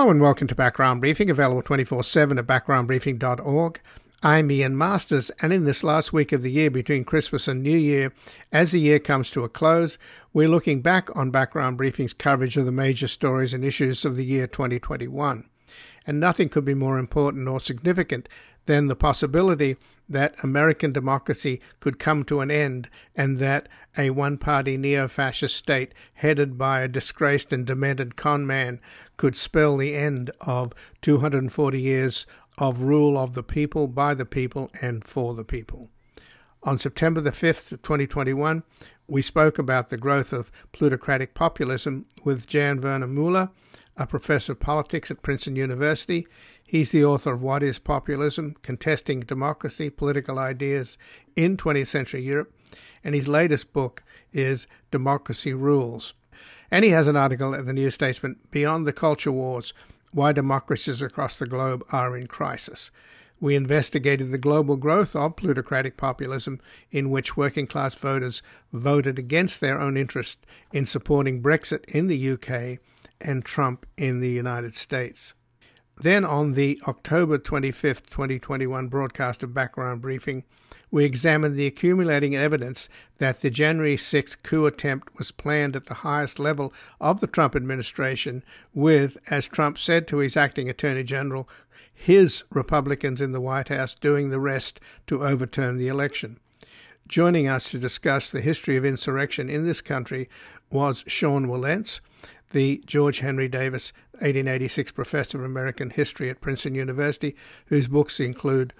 Hello and welcome to Background Briefing, available 24 7 at backgroundbriefing.org. I'm Ian Masters, and in this last week of the year between Christmas and New Year, as the year comes to a close, we're looking back on Background Briefing's coverage of the major stories and issues of the year 2021. And nothing could be more important or significant than the possibility that American democracy could come to an end and that a one party neo fascist state headed by a disgraced and demented conman could spell the end of 240 years of rule of the people, by the people, and for the people. On September the 5th, 2021, we spoke about the growth of plutocratic populism with Jan Werner Müller, a professor of politics at Princeton University. He's the author of What is Populism? Contesting Democracy, Political Ideas in 20th Century Europe, and his latest book is Democracy Rules. And he has an article at the New Statesman, Beyond the Culture Wars why democracies across the globe are in crisis. We investigated the global growth of plutocratic populism, in which working class voters voted against their own interest in supporting Brexit in the UK and Trump in the United States. Then, on the October 25th, 2021 broadcast of Background Briefing, we examined the accumulating evidence that the January 6 coup attempt was planned at the highest level of the Trump administration, with, as Trump said to his acting attorney general, his Republicans in the White House doing the rest to overturn the election. Joining us to discuss the history of insurrection in this country was Sean Wilentz, the George Henry Davis 1886 Professor of American History at Princeton University, whose books include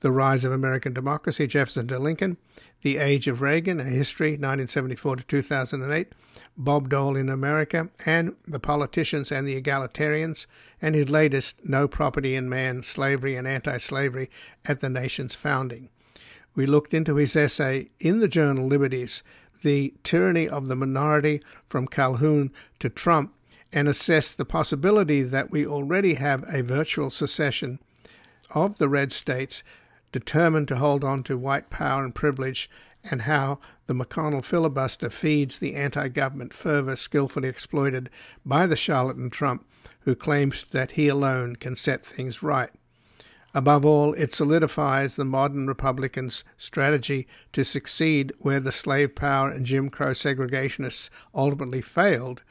the Rise of American Democracy, Jefferson to Lincoln, The Age of Reagan, A History, 1974 to 2008, Bob Dylan in America, and The Politicians and the Egalitarians, and his latest, No Property in Man, Slavery and Anti-Slavery at the Nation's Founding. We looked into his essay in the journal Liberties, The Tyranny of the Minority from Calhoun to Trump, and assess the possibility that we already have a virtual secession of the red states determined to hold on to white power and privilege, and how the McConnell filibuster feeds the anti government fervor skillfully exploited by the charlatan Trump, who claims that he alone can set things right. Above all, it solidifies the modern Republicans' strategy to succeed where the slave power and Jim Crow segregationists ultimately failed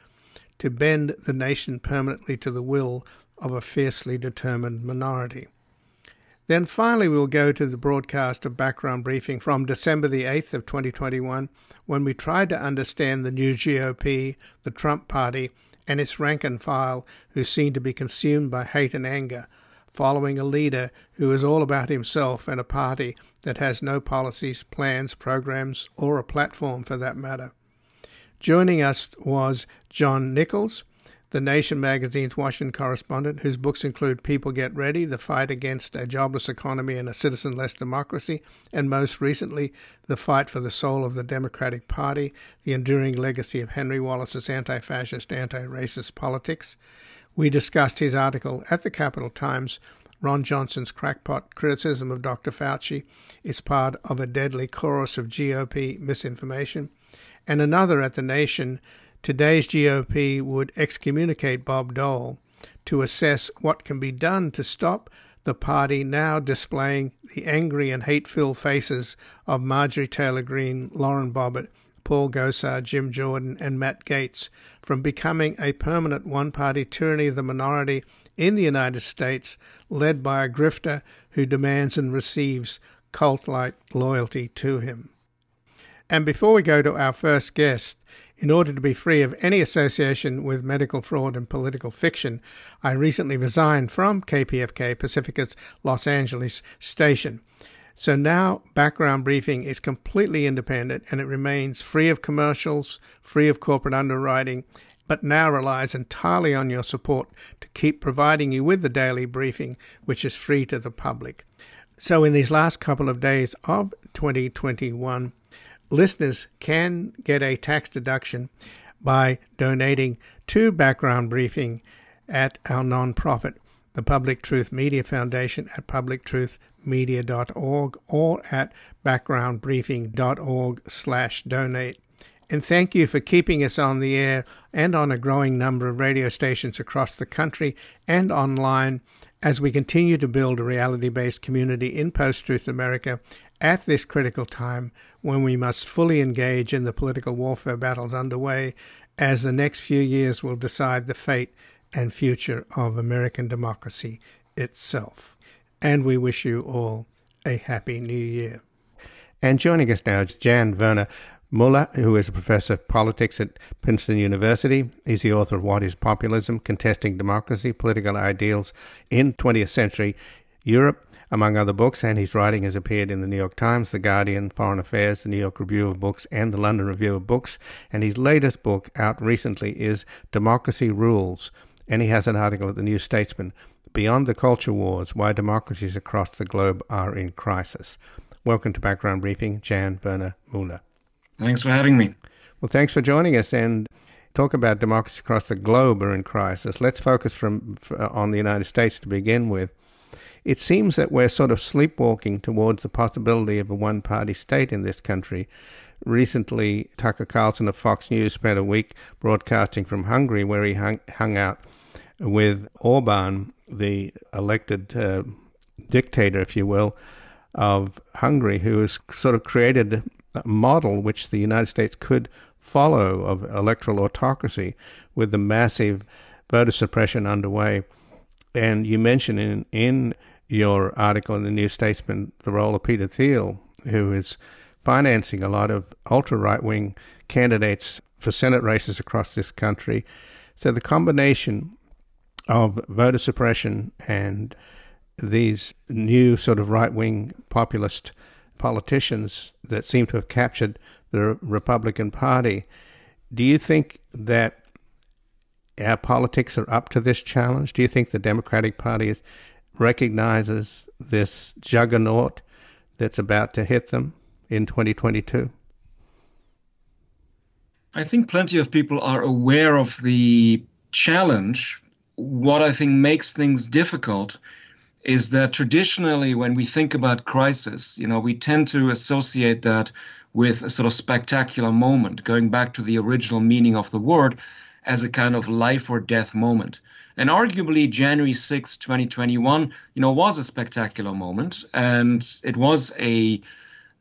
to bend the nation permanently to the will of a fiercely determined minority. Then finally, we'll go to the broadcast of background briefing from December the 8th of 2021, when we tried to understand the new GOP, the Trump Party, and its rank and file who seem to be consumed by hate and anger, following a leader who is all about himself and a party that has no policies, plans, programs, or a platform for that matter. Joining us was John Nichols, the Nation magazine's Washington correspondent, whose books include People Get Ready, The Fight Against a Jobless Economy and a Citizenless Democracy, and most recently, The Fight for the Soul of the Democratic Party, The Enduring Legacy of Henry Wallace's Anti Fascist, Anti Racist Politics. We discussed his article at the Capital Times. Ron Johnson's crackpot criticism of Dr. Fauci is part of a deadly chorus of GOP misinformation. And another at The Nation today's GOP would excommunicate Bob Dole to assess what can be done to stop the party now displaying the angry and hate filled faces of Marjorie Taylor Greene, Lauren Boebert, Paul Gosar, Jim Jordan, and Matt Gaetz from becoming a permanent one party tyranny of the minority in the United States, led by a grifter who demands and receives cult like loyalty to him. And before we go to our first guest, in order to be free of any association with medical fraud and political fiction, I recently resigned from KPFK Pacifica's Los Angeles station. So now background briefing is completely independent and it remains free of commercials, free of corporate underwriting, but now relies entirely on your support to keep providing you with the daily briefing, which is free to the public. So, in these last couple of days of 2021, listeners can get a tax deduction by donating to Background Briefing at our nonprofit, the Public Truth Media Foundation at publictruthmedia.org or at backgroundbriefing.org slash donate. And thank you for keeping us on the air and on a growing number of radio stations across the country and online as we continue to build a reality based community in post truth America at this critical time when we must fully engage in the political warfare battles underway, as the next few years will decide the fate and future of American democracy itself. And we wish you all a happy new year. And joining us now is Jan Werner Müller, who is a professor of politics at Princeton University. He's the author of What is Populism? Contesting Democracy, Political Ideals in 20th Century Europe, among other books, and his writing has appeared in the New York Times, The Guardian, Foreign Affairs, the New York Review of Books, and the London Review of Books. And his latest book, out recently, is Democracy Rules. And he has an article at the New Statesman, Beyond the Culture Wars Why Democracies Across the Globe Are in Crisis. Welcome to Background Briefing, Jan Werner Müller. Thanks for having me. Well, thanks for joining us and talk about democracy across the globe are in crisis. Let's focus from uh, on the United States to begin with. It seems that we're sort of sleepwalking towards the possibility of a one-party state in this country. Recently, Tucker Carlson of Fox News spent a week broadcasting from Hungary, where he hung, hung out with Orban, the elected uh, dictator, if you will, of Hungary, who has sort of created a model which the United States could follow of electoral autocracy with the massive voter suppression underway. And you mentioned in, in your article in the New Statesman the role of Peter Thiel, who is financing a lot of ultra right wing candidates for Senate races across this country. So the combination of voter suppression and these new sort of right wing populist politicians that seem to have captured the Republican Party. Do you think that our politics are up to this challenge? Do you think the Democratic Party is, recognizes this juggernaut that's about to hit them in 2022? I think plenty of people are aware of the challenge. What I think makes things difficult is that traditionally when we think about crisis, you know, we tend to associate that with a sort of spectacular moment, going back to the original meaning of the word as a kind of life or death moment. And arguably January 6, 2021, you know, was a spectacular moment and it was a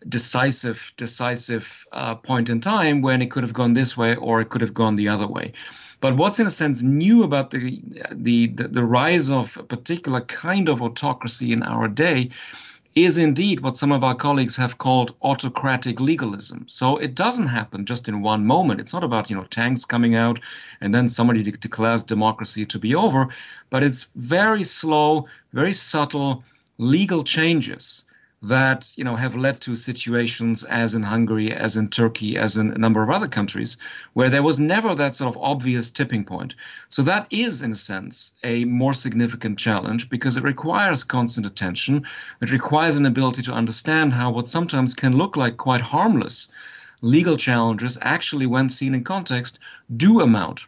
decisive decisive uh, point in time when it could have gone this way or it could have gone the other way. But what's in a sense new about the, the, the, rise of a particular kind of autocracy in our day is indeed what some of our colleagues have called autocratic legalism. So it doesn't happen just in one moment. It's not about, you know, tanks coming out and then somebody de- declares democracy to be over, but it's very slow, very subtle legal changes that you know have led to situations as in Hungary, as in Turkey, as in a number of other countries, where there was never that sort of obvious tipping point. So that is, in a sense, a more significant challenge because it requires constant attention. It requires an ability to understand how what sometimes can look like quite harmless legal challenges actually, when seen in context, do amount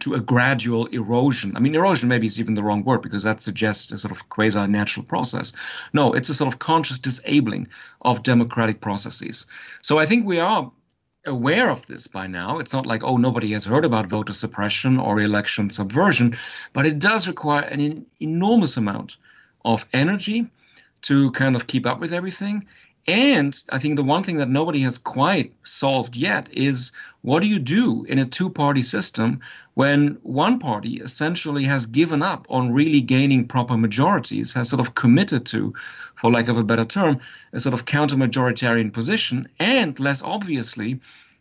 to a gradual erosion. I mean, erosion maybe is even the wrong word because that suggests a sort of quasi natural process. No, it's a sort of conscious disabling of democratic processes. So I think we are aware of this by now. It's not like, oh, nobody has heard about voter suppression or election subversion, but it does require an enormous amount of energy to kind of keep up with everything and I think the one thing that nobody has quite solved yet is what do you do in a two party system when one party essentially has given up on really gaining proper majorities, has sort of committed to, for lack of a better term, a sort of counter majoritarian position, and less obviously,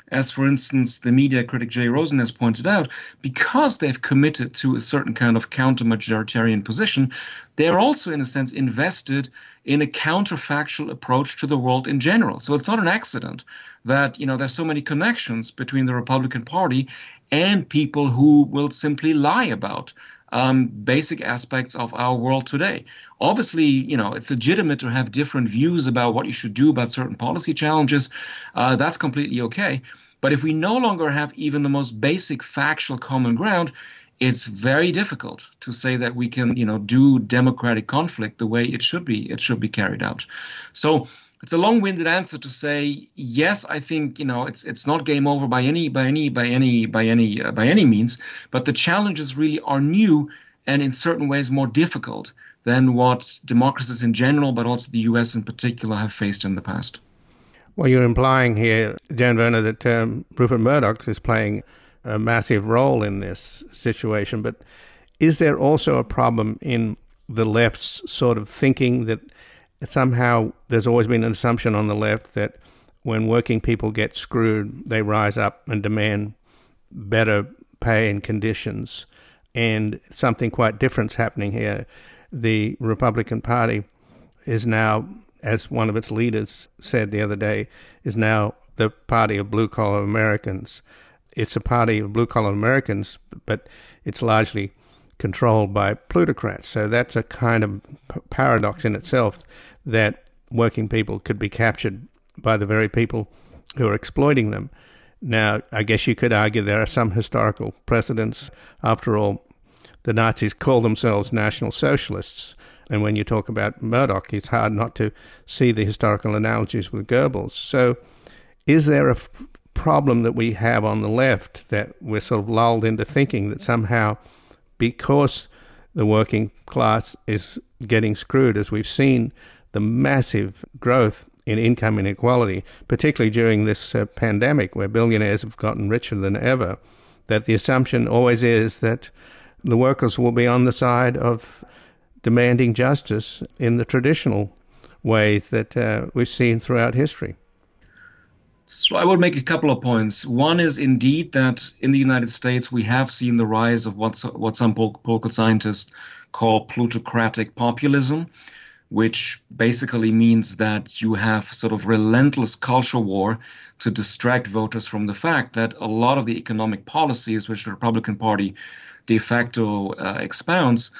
as for instance the media critic Jay Rosen has pointed out, because they've committed to a certain kind of counter-majoritarian position, they're also in a sense invested in a counterfactual approach to the world in general. So it's not an accident that you know there's so many connections between the Republican Party and people who will simply lie about um, basic aspects of our world today. Obviously, you know, it's legitimate to have different views about what you should do about certain policy challenges. Uh, that's completely okay. But if we no longer have even the most basic factual common ground, it's very difficult to say that we can, you know, do democratic conflict the way it should be. It should be carried out. So it's a long-winded answer to say yes. I think you know it's it's not game over by any by any by any by any uh, by any means, but the challenges really are new and in certain ways more difficult than what democracies in general, but also the U.S. in particular, have faced in the past. Well, you're implying here, Jan Werner, that um, Rupert Murdoch is playing a massive role in this situation, but is there also a problem in the left's sort of thinking that somehow there's always been an assumption on the left that when working people get screwed, they rise up and demand better pay and conditions. And something quite different's happening here. The Republican Party is now, as one of its leaders said the other day, is now the party of blue collar Americans. It's a party of blue collar Americans, but it's largely controlled by plutocrats. So that's a kind of paradox in itself that working people could be captured by the very people who are exploiting them. Now, I guess you could argue there are some historical precedents. After all, the Nazis call themselves National Socialists. And when you talk about Murdoch, it's hard not to see the historical analogies with Goebbels. So, is there a f- problem that we have on the left that we're sort of lulled into thinking that somehow, because the working class is getting screwed, as we've seen the massive growth in income inequality, particularly during this uh, pandemic where billionaires have gotten richer than ever, that the assumption always is that the workers will be on the side of demanding justice in the traditional ways that uh, we've seen throughout history. So I would make a couple of points. One is indeed that in the United States we have seen the rise of what what some political scientists call plutocratic populism, which basically means that you have sort of relentless culture war to distract voters from the fact that a lot of the economic policies which the Republican Party de facto uh, expounds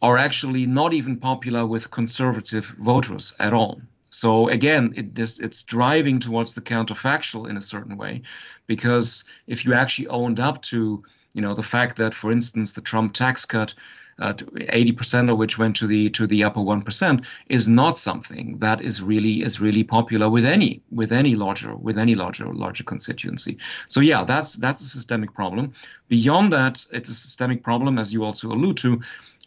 are actually not even popular with conservative voters at all. So again, it, this, it's driving towards the counterfactual in a certain way, because if you actually owned up to, you know, the fact that, for instance, the Trump tax cut uh, 80% of which went to the to the upper 1% is not something that is really is really popular with any with any larger with any larger larger constituency. So yeah that's that's a systemic problem. Beyond that it's a systemic problem as you also allude to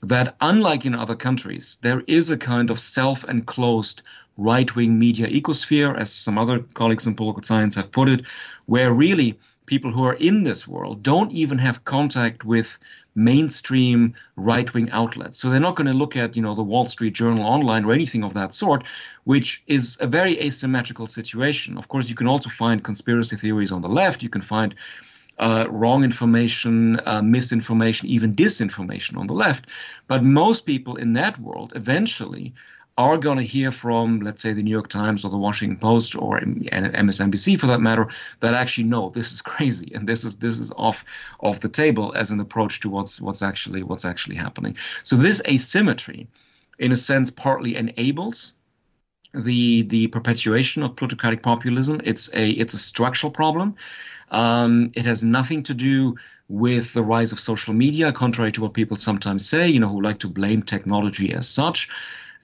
that unlike in other countries there is a kind of self-enclosed right-wing media ecosphere as some other colleagues in political science have put it where really people who are in this world don't even have contact with mainstream right wing outlets. So they're not going to look at, you know, the Wall Street Journal online or anything of that sort, which is a very asymmetrical situation. Of course, you can also find conspiracy theories on the left. You can find uh, wrong information, uh, misinformation, even disinformation on the left. But most people in that world eventually are going to hear from, let's say, the New York Times or the Washington Post or MSNBC for that matter, that actually no, this is crazy and this is this is off off the table as an approach to what's what's actually what's actually happening. So this asymmetry, in a sense, partly enables the the perpetuation of plutocratic populism. It's a it's a structural problem. Um, it has nothing to do with the rise of social media, contrary to what people sometimes say, you know, who like to blame technology as such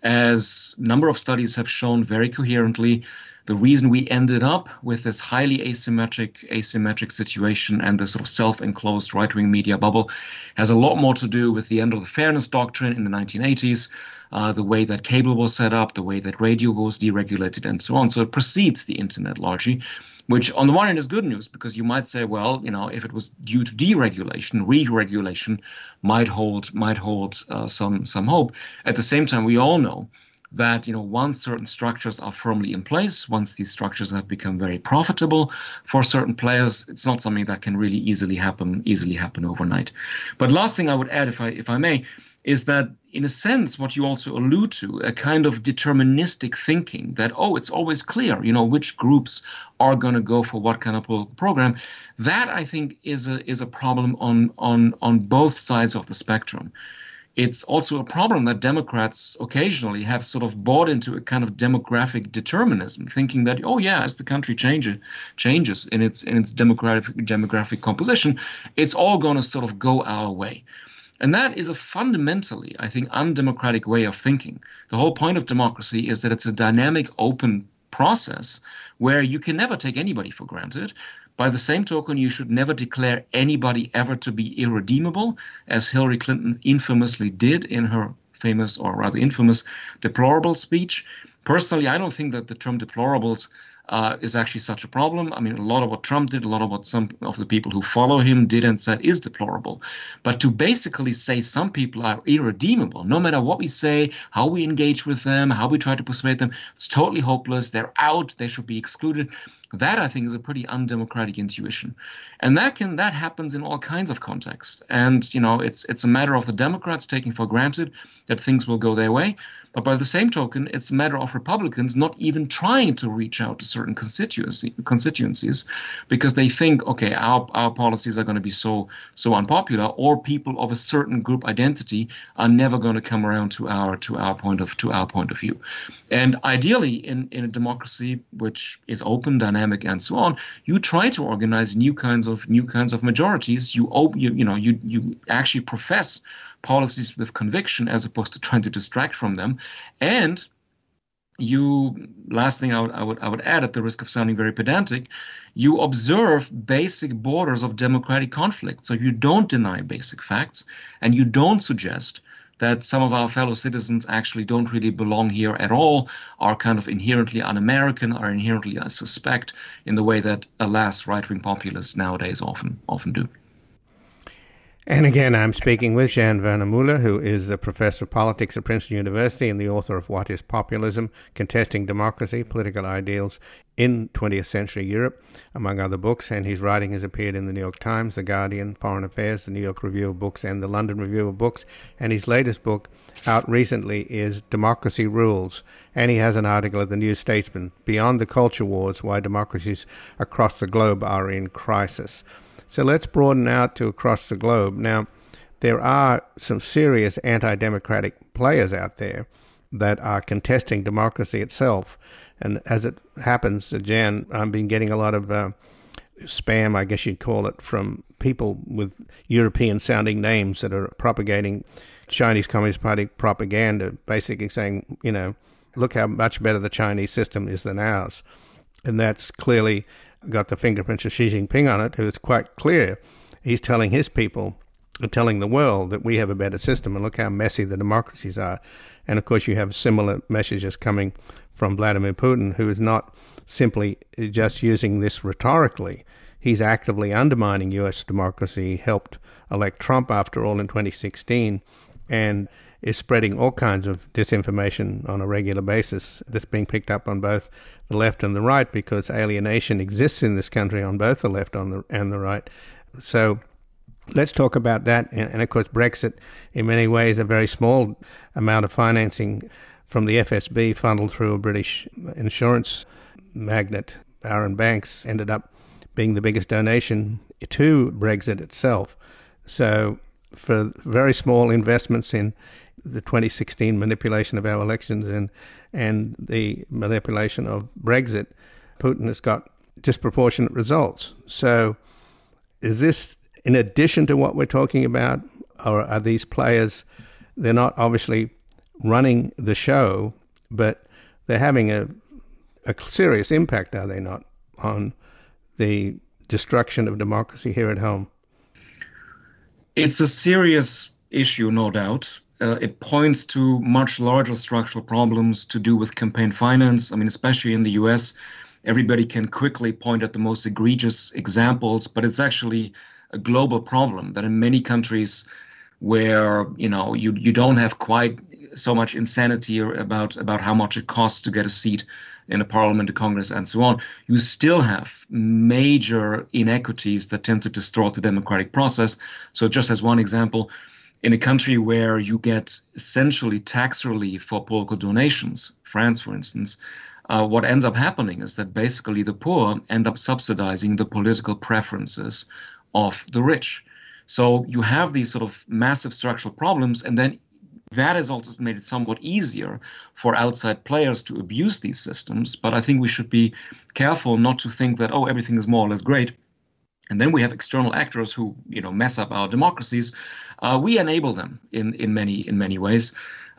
as a number of studies have shown very coherently the reason we ended up with this highly asymmetric asymmetric situation and this sort of self-enclosed right-wing media bubble has a lot more to do with the end of the fairness doctrine in the 1980s uh, the way that cable was set up the way that radio was deregulated and so on so it precedes the internet largely which on the one hand is good news because you might say, well, you know, if it was due to deregulation, re-regulation might hold might hold uh, some some hope. At the same time, we all know that you know once certain structures are firmly in place, once these structures have become very profitable for certain players, it's not something that can really easily happen easily happen overnight. But last thing I would add, if I if I may, is that in a sense what you also allude to a kind of deterministic thinking that oh it's always clear you know which groups are going to go for what kind of program that i think is a is a problem on on on both sides of the spectrum it's also a problem that Democrats occasionally have sort of bought into a kind of demographic determinism, thinking that oh yeah, as the country changes changes in its in its demographic demographic composition, it's all going to sort of go our way. And that is a fundamentally, I think, undemocratic way of thinking. The whole point of democracy is that it's a dynamic, open process where you can never take anybody for granted. By the same token, you should never declare anybody ever to be irredeemable, as Hillary Clinton infamously did in her famous or rather infamous deplorable speech. Personally, I don't think that the term deplorables uh, is actually such a problem. I mean, a lot of what Trump did, a lot of what some of the people who follow him did and said is deplorable. But to basically say some people are irredeemable, no matter what we say, how we engage with them, how we try to persuade them, it's totally hopeless. They're out. They should be excluded. That I think is a pretty undemocratic intuition, and that can that happens in all kinds of contexts. And you know, it's it's a matter of the Democrats taking for granted that things will go their way. But by the same token, it's a matter of Republicans not even trying to reach out to certain constituency, constituencies because they think, okay, our, our policies are going to be so so unpopular, or people of a certain group identity are never going to come around to our to our point of to our point of view. And ideally, in, in a democracy which is open, dynamic, and so on, you try to organize new kinds of new kinds of majorities. You you, you know you you actually profess policies with conviction as opposed to trying to distract from them. And you last thing I would, I would I would add at the risk of sounding very pedantic, you observe basic borders of democratic conflict. So you don't deny basic facts and you don't suggest that some of our fellow citizens actually don't really belong here at all, are kind of inherently un-American, are inherently I suspect in the way that, alas, right-wing populists nowadays often often do. And again, I'm speaking with Jan Werner who is a professor of politics at Princeton University and the author of What is Populism? Contesting Democracy, Political Ideals in 20th Century Europe, among other books. And his writing has appeared in the New York Times, The Guardian, Foreign Affairs, the New York Review of Books, and the London Review of Books. And his latest book, out recently, is Democracy Rules. And he has an article at the New Statesman, Beyond the Culture Wars Why Democracies Across the Globe Are in Crisis. So let's broaden out to across the globe. Now, there are some serious anti democratic players out there that are contesting democracy itself. And as it happens, uh, Jan, I've been getting a lot of uh, spam, I guess you'd call it, from people with European sounding names that are propagating Chinese Communist Party propaganda, basically saying, you know, look how much better the Chinese system is than ours. And that's clearly got the fingerprints of Xi Jinping on it, is quite clear. He's telling his people, uh, telling the world that we have a better system, and look how messy the democracies are. And of course, you have similar messages coming from Vladimir Putin, who is not simply uh, just using this rhetorically. He's actively undermining U.S. democracy, helped elect Trump, after all, in 2016, and is spreading all kinds of disinformation on a regular basis that's being picked up on both the left and the right because alienation exists in this country on both the left on the, and the right. So let's talk about that. And, and of course, Brexit, in many ways, a very small amount of financing from the FSB funneled through a British insurance magnate, Arron Banks, ended up being the biggest donation to Brexit itself. So, for very small investments in the 2016 manipulation of our elections and and the manipulation of Brexit, Putin has got disproportionate results. So, is this in addition to what we're talking about, or are these players? They're not obviously running the show, but they're having a a serious impact, are they not, on the destruction of democracy here at home? It's a serious issue, no doubt uh, it points to much larger structural problems to do with campaign finance. I mean, especially in the US, everybody can quickly point at the most egregious examples, but it's actually a global problem that in many countries where you know you you don't have quite so much insanity about about how much it costs to get a seat in a parliament, a congress, and so on, you still have major inequities that tend to distort the democratic process. So, just as one example, in a country where you get essentially tax relief for political donations, France, for instance, uh, what ends up happening is that basically the poor end up subsidizing the political preferences of the rich. So you have these sort of massive structural problems, and then that has also made it somewhat easier for outside players to abuse these systems. But I think we should be careful not to think that, oh, everything is more or less great and then we have external actors who you know mess up our democracies uh, we enable them in in many in many ways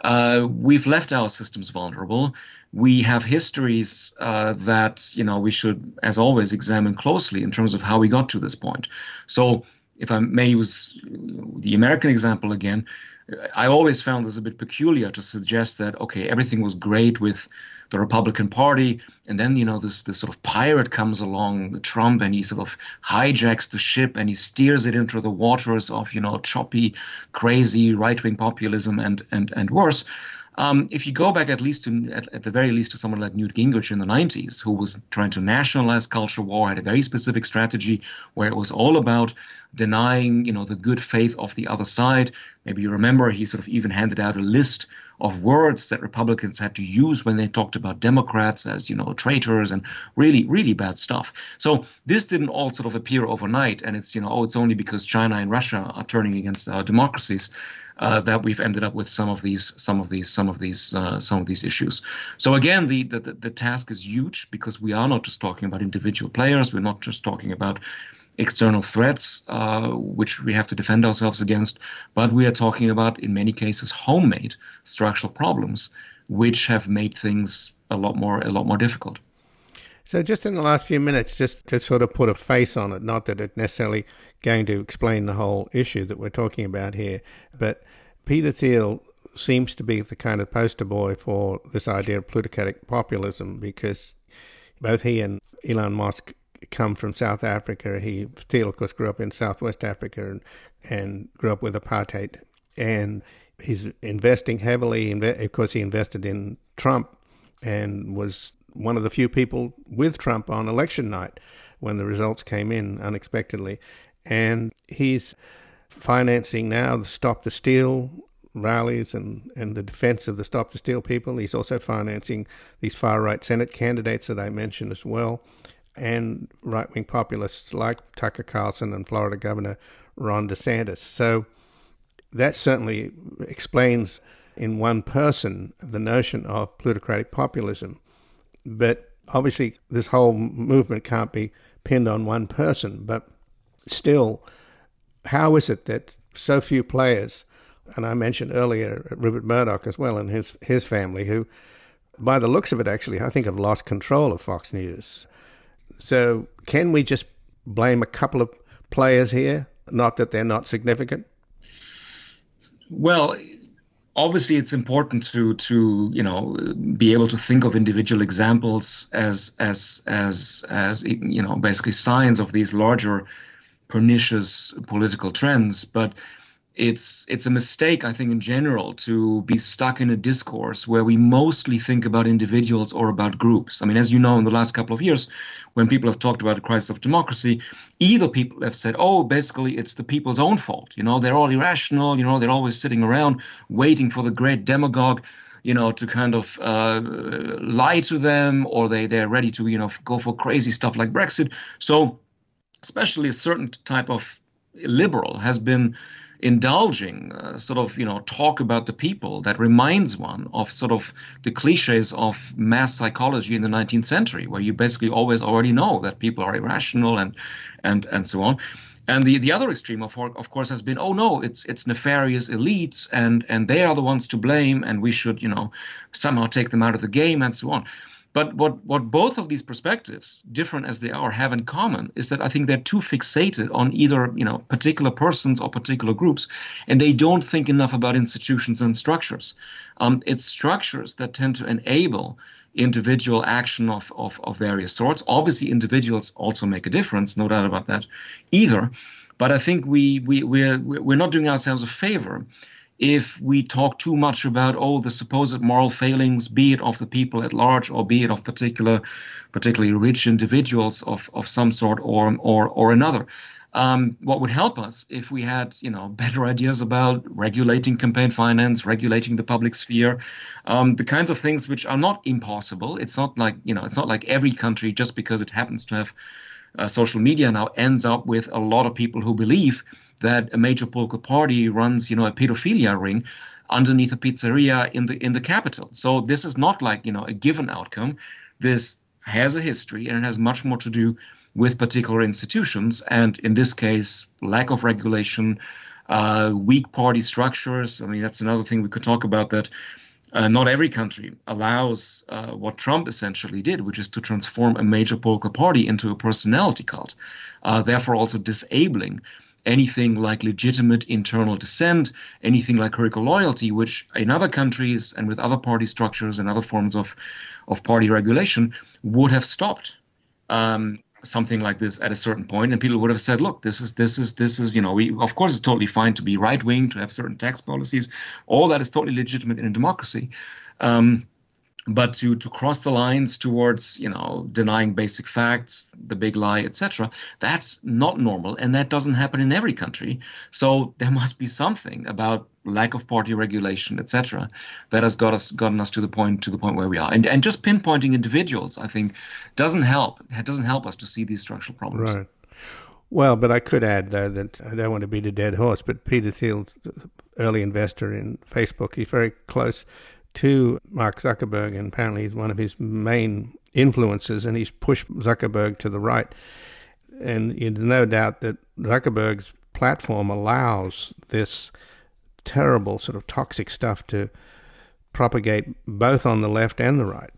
uh, we've left our systems vulnerable. We have histories uh, that you know we should, as always, examine closely in terms of how we got to this point. So, if I may use the American example again, I always found this a bit peculiar to suggest that okay, everything was great with the Republican Party, and then you know this this sort of pirate comes along, Trump, and he sort of hijacks the ship and he steers it into the waters of you know choppy, crazy right wing populism and and and worse. Um, if you go back at least to, at, at, the very least, to someone like Newt Gingrich in the 90s, who was trying to nationalize culture war, had a very specific strategy where it was all about denying, you know, the good faith of the other side. Maybe you remember he sort of even handed out a list of words that Republicans had to use when they talked about Democrats as, you know, traitors and really, really bad stuff. So this didn't all sort of appear overnight, and it's, you know, oh, it's only because China and Russia are turning against our democracies uh, that we've ended up with some of these some of these some of these uh, some of these issues. So again, the, the the task is huge because we are not just talking about individual players. We're not just talking about external threats uh, which we have to defend ourselves against, but we are talking about in many cases homemade structural problems which have made things a lot more a lot more difficult. So, just in the last few minutes, just to sort of put a face on it, not that it necessarily going to explain the whole issue that we're talking about here. But Peter Thiel seems to be the kind of poster boy for this idea of plutocratic populism because both he and Elon Musk come from South Africa. He Thiel, of course, grew up in Southwest Africa and, and grew up with apartheid. And he's investing heavily. Of course, he invested in Trump and was one of the few people with Trump on election night when the results came in unexpectedly and he's financing now the Stop the Steal rallies and, and the defense of the Stop the Steal people. He's also financing these far right Senate candidates that I mentioned as well, and right wing populists like Tucker Carlson and Florida Governor Ron DeSantis. So that certainly explains in one person the notion of plutocratic populism. But obviously, this whole movement can't be pinned on one person. But still, how is it that so few players, and I mentioned earlier Rupert Murdoch as well and his, his family, who, by the looks of it, actually, I think have lost control of Fox News. So, can we just blame a couple of players here? Not that they're not significant? Well, obviously it's important to to you know be able to think of individual examples as as as as you know basically signs of these larger pernicious political trends, but it's it's a mistake I think in general to be stuck in a discourse where we mostly think about individuals or about groups. I mean, as you know, in the last couple of years, when people have talked about the crisis of democracy, either people have said, "Oh, basically it's the people's own fault." You know, they're all irrational. You know, they're always sitting around waiting for the great demagogue you know, to kind of uh, lie to them, or they they're ready to you know go for crazy stuff like Brexit. So especially a certain type of liberal has been indulging uh, sort of you know talk about the people that reminds one of sort of the cliches of mass psychology in the 19th century where you basically always already know that people are irrational and and and so on. And the, the other extreme of, of course has been oh no it's it's nefarious elites and and they are the ones to blame and we should you know somehow take them out of the game and so on but what, what both of these perspectives, different as they are, have in common is that I think they're too fixated on either you know particular persons or particular groups, and they don't think enough about institutions and structures. Um, it's structures that tend to enable individual action of, of, of various sorts. Obviously, individuals also make a difference, no doubt about that either. But I think we, we, we're, we're not doing ourselves a favor if we talk too much about oh the supposed moral failings be it of the people at large or be it of particular particularly rich individuals of, of some sort or or or another um, what would help us if we had you know better ideas about regulating campaign finance regulating the public sphere um, the kinds of things which are not impossible. It's not like you know it's not like every country just because it happens to have uh, social media now ends up with a lot of people who believe that a major political party runs, you know, a pedophilia ring underneath a pizzeria in the in the capital. So this is not like you know a given outcome. This has a history and it has much more to do with particular institutions, and in this case, lack of regulation, uh, weak party structures. I mean, that's another thing we could talk about that. Uh, not every country allows uh, what Trump essentially did, which is to transform a major political party into a personality cult, uh, therefore also disabling anything like legitimate internal dissent, anything like critical loyalty, which in other countries and with other party structures and other forms of, of party regulation would have stopped. Um, something like this at a certain point and people would have said look this is this is this is you know we of course it's totally fine to be right wing to have certain tax policies all that is totally legitimate in a democracy um, but to to cross the lines towards you know denying basic facts the big lie etc that's not normal and that doesn't happen in every country. So there must be something about lack of party regulation etc that has got us gotten us to the point to the point where we are. And and just pinpointing individuals i think doesn't help it doesn't help us to see these structural problems. Right. Well, but I could add, though, that I don't want to beat a dead horse, but Peter Thiel, early investor in Facebook, he's very close to Mark Zuckerberg, and apparently he's one of his main influences, and he's pushed Zuckerberg to the right. And there's no doubt that Zuckerberg's platform allows this terrible sort of toxic stuff to propagate both on the left and the right.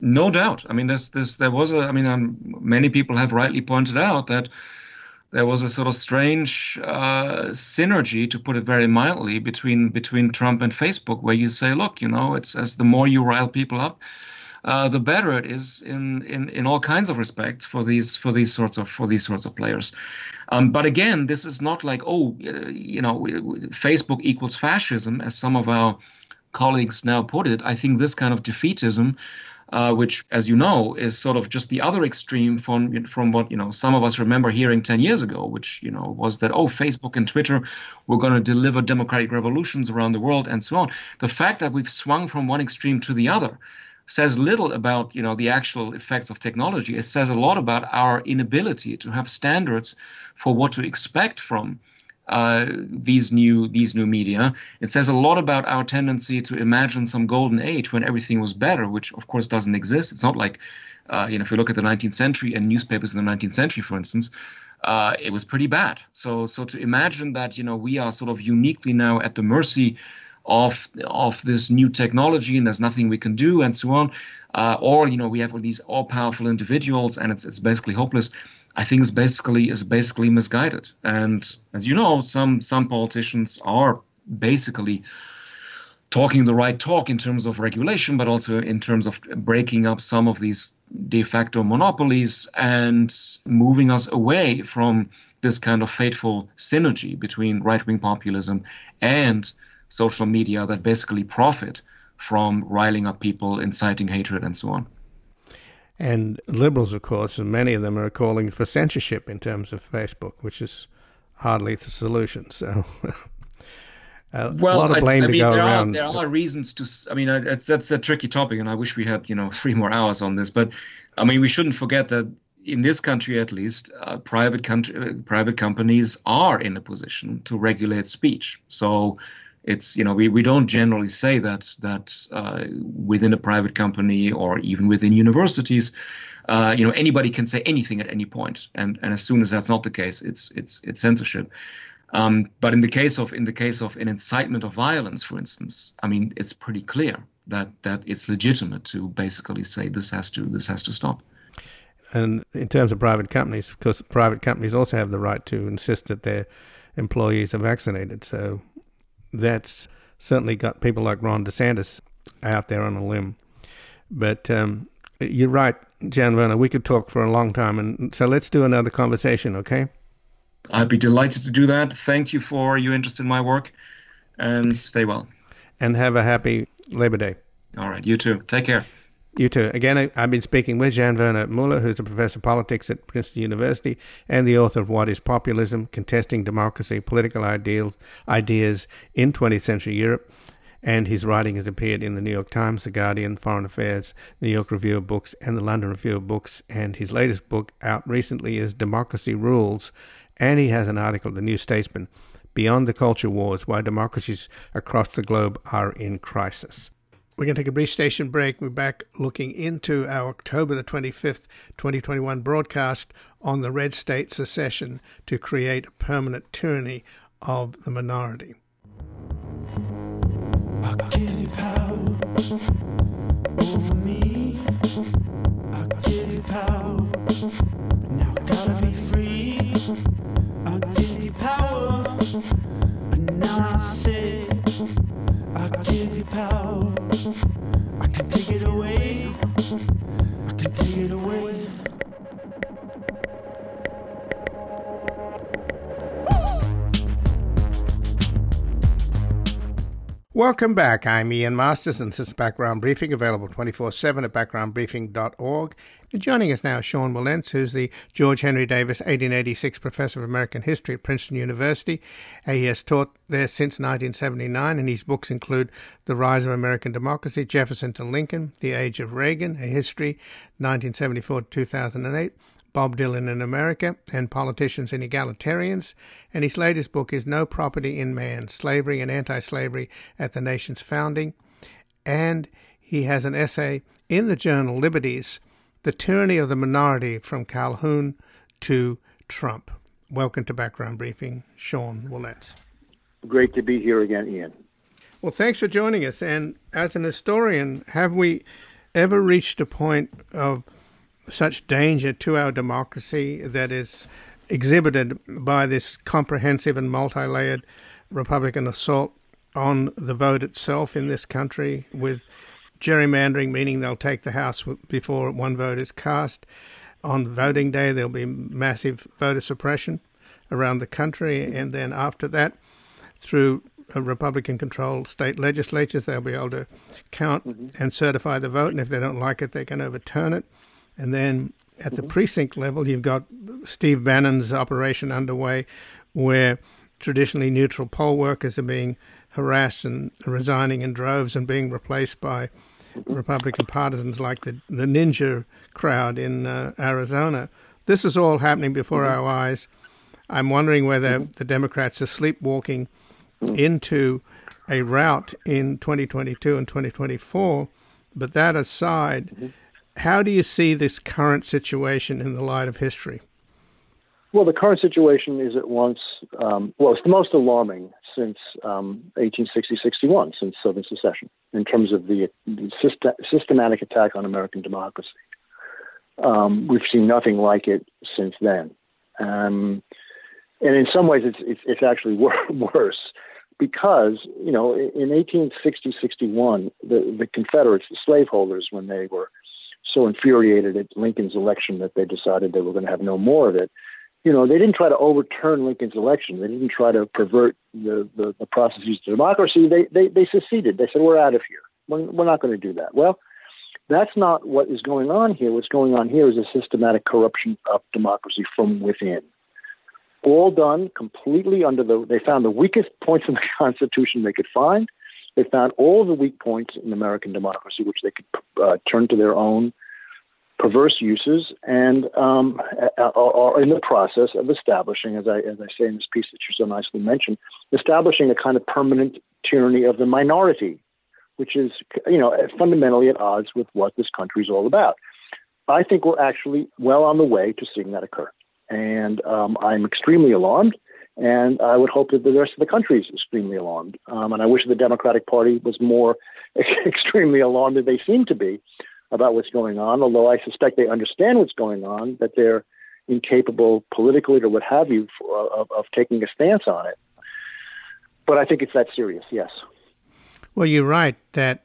No doubt. I mean, there's, there's, there was a. I mean, um, many people have rightly pointed out that there was a sort of strange uh, synergy, to put it very mildly, between between Trump and Facebook, where you say, look, you know, it's as the more you rile people up, uh, the better it is in, in in all kinds of respects for these for these sorts of for these sorts of players. Um, but again, this is not like oh, you know, Facebook equals fascism, as some of our colleagues now put it. I think this kind of defeatism uh, which, as you know, is sort of just the other extreme from from what you know some of us remember hearing 10 years ago, which you know was that oh, Facebook and Twitter were going to deliver democratic revolutions around the world and so on. The fact that we've swung from one extreme to the other says little about you know the actual effects of technology. It says a lot about our inability to have standards for what to expect from uh, these new these new media. It says a lot about our tendency to imagine some golden age when everything was better, which of course doesn't exist. It's not like uh, you know if you look at the 19th century and newspapers in the 19th century, for instance. Uh, it was pretty bad. So, so to imagine that you know we are sort of uniquely now at the mercy of of this new technology and there's nothing we can do and so on, uh, or you know we have all these all powerful individuals and it's it's basically hopeless. I think is basically is basically misguided. And as you know, some some politicians are basically talking the right talk in terms of regulation, but also in terms of breaking up some of these de facto monopolies and moving us away from this kind of fateful synergy between right wing populism and social media that basically profit from riling up people, inciting hatred, and so on. And liberals, of course, and many of them are calling for censorship in terms of Facebook, which is hardly the solution. So. Uh, well, a lot of blame I, I mean, to go there around. Are, there are reasons to. I mean, it's that's a tricky topic, and I wish we had you know three more hours on this. But I mean, we shouldn't forget that in this country, at least, uh, private country, uh, private companies are in a position to regulate speech. So it's you know we, we don't generally say that that uh, within a private company or even within universities uh, you know anybody can say anything at any point. And and as soon as that's not the case it's it's it's censorship. Um, but in the case of in the case of an incitement of violence for instance i mean it's pretty clear that that it's legitimate to basically say this has to this has to stop. And in terms of private companies of course private companies also have the right to insist that their employees are vaccinated. So that's certainly got people like Ron DeSantis out there on a limb. But um, you're right, Jan Werner. We could talk for a long time, and so let's do another conversation, okay? I'd be delighted to do that. Thank you for your interest in my work, and stay well. And have a happy Labor Day. All right, you too. Take care. You too. Again, I've been speaking with Jan Werner Müller, who's a professor of politics at Princeton University and the author of What is Populism? Contesting Democracy, Political Ideals, Ideas in 20th Century Europe. And his writing has appeared in the New York Times, The Guardian, Foreign Affairs, New York Review of Books, and the London Review of Books. And his latest book out recently is Democracy Rules. And he has an article The New Statesman Beyond the Culture Wars Why Democracies Across the Globe Are in Crisis. We're going to take a brief station break. We're back looking into our October the 25th, 2021 broadcast on the Red State secession to create a permanent tyranny of the minority. I'll give you power over me. I'll give you power, now gotta be free. I'll give Welcome back. I'm Ian Masters, and this is Background Briefing, available 24 7 at backgroundbriefing.org. And joining us now is Sean Wilentz, who's the George Henry Davis 1886 Professor of American History at Princeton University. Uh, he has taught there since 1979, and his books include The Rise of American Democracy, Jefferson to Lincoln, The Age of Reagan, A History, 1974 to 2008, Bob Dylan in America, and Politicians and Egalitarians. And his latest book is No Property in Man Slavery and Anti Slavery at the Nation's Founding. And he has an essay in the journal Liberties The Tyranny of the Minority from Calhoun to Trump. Welcome to Background Briefing, Sean Wilentz. Great to be here again, Ian. Well, thanks for joining us. And as an historian, have we ever reached a point of such danger to our democracy that is exhibited by this comprehensive and multi layered Republican assault on the vote itself in this country, with gerrymandering, meaning they'll take the House before one vote is cast. On voting day, there'll be massive voter suppression around the country, and then after that, through Republican controlled state legislatures, they'll be able to count mm-hmm. and certify the vote, and if they don't like it, they can overturn it. And then at the mm-hmm. precinct level, you've got Steve Bannon's operation underway, where traditionally neutral poll workers are being harassed and resigning in droves and being replaced by mm-hmm. Republican partisans like the, the ninja crowd in uh, Arizona. This is all happening before mm-hmm. our eyes. I'm wondering whether mm-hmm. the Democrats are sleepwalking mm-hmm. into a rout in 2022 and 2024. But that aside, mm-hmm. How do you see this current situation in the light of history? Well, the current situation is at once, um, well, it's the most alarming since um, 1860-61, since Southern secession, in terms of the, the syst- systematic attack on American democracy. Um, we've seen nothing like it since then. Um, and in some ways, it's, it's, it's actually wor- worse because, you know, in 1860-61, the, the Confederates, the slaveholders, when they were so infuriated at Lincoln's election that they decided they were going to have no more of it. You know, they didn't try to overturn Lincoln's election. They didn't try to pervert the, the, the processes of democracy. They, they, they seceded. They said, we're out of here. We're, we're not going to do that. Well, that's not what is going on here. What's going on here is a systematic corruption of democracy from within. All done completely under the, they found the weakest points in the Constitution they could find. They found all the weak points in American democracy, which they could uh, turn to their own perverse uses, and um, are in the process of establishing, as I as I say in this piece that you so nicely mentioned, establishing a kind of permanent tyranny of the minority, which is you know fundamentally at odds with what this country is all about. I think we're actually well on the way to seeing that occur, and um, I'm extremely alarmed. And I would hope that the rest of the country is extremely alarmed. Um, and I wish the Democratic Party was more extremely alarmed than they seem to be about what's going on, although I suspect they understand what's going on, that they're incapable politically or what have you for, of, of taking a stance on it. But I think it's that serious, yes. Well, you're right that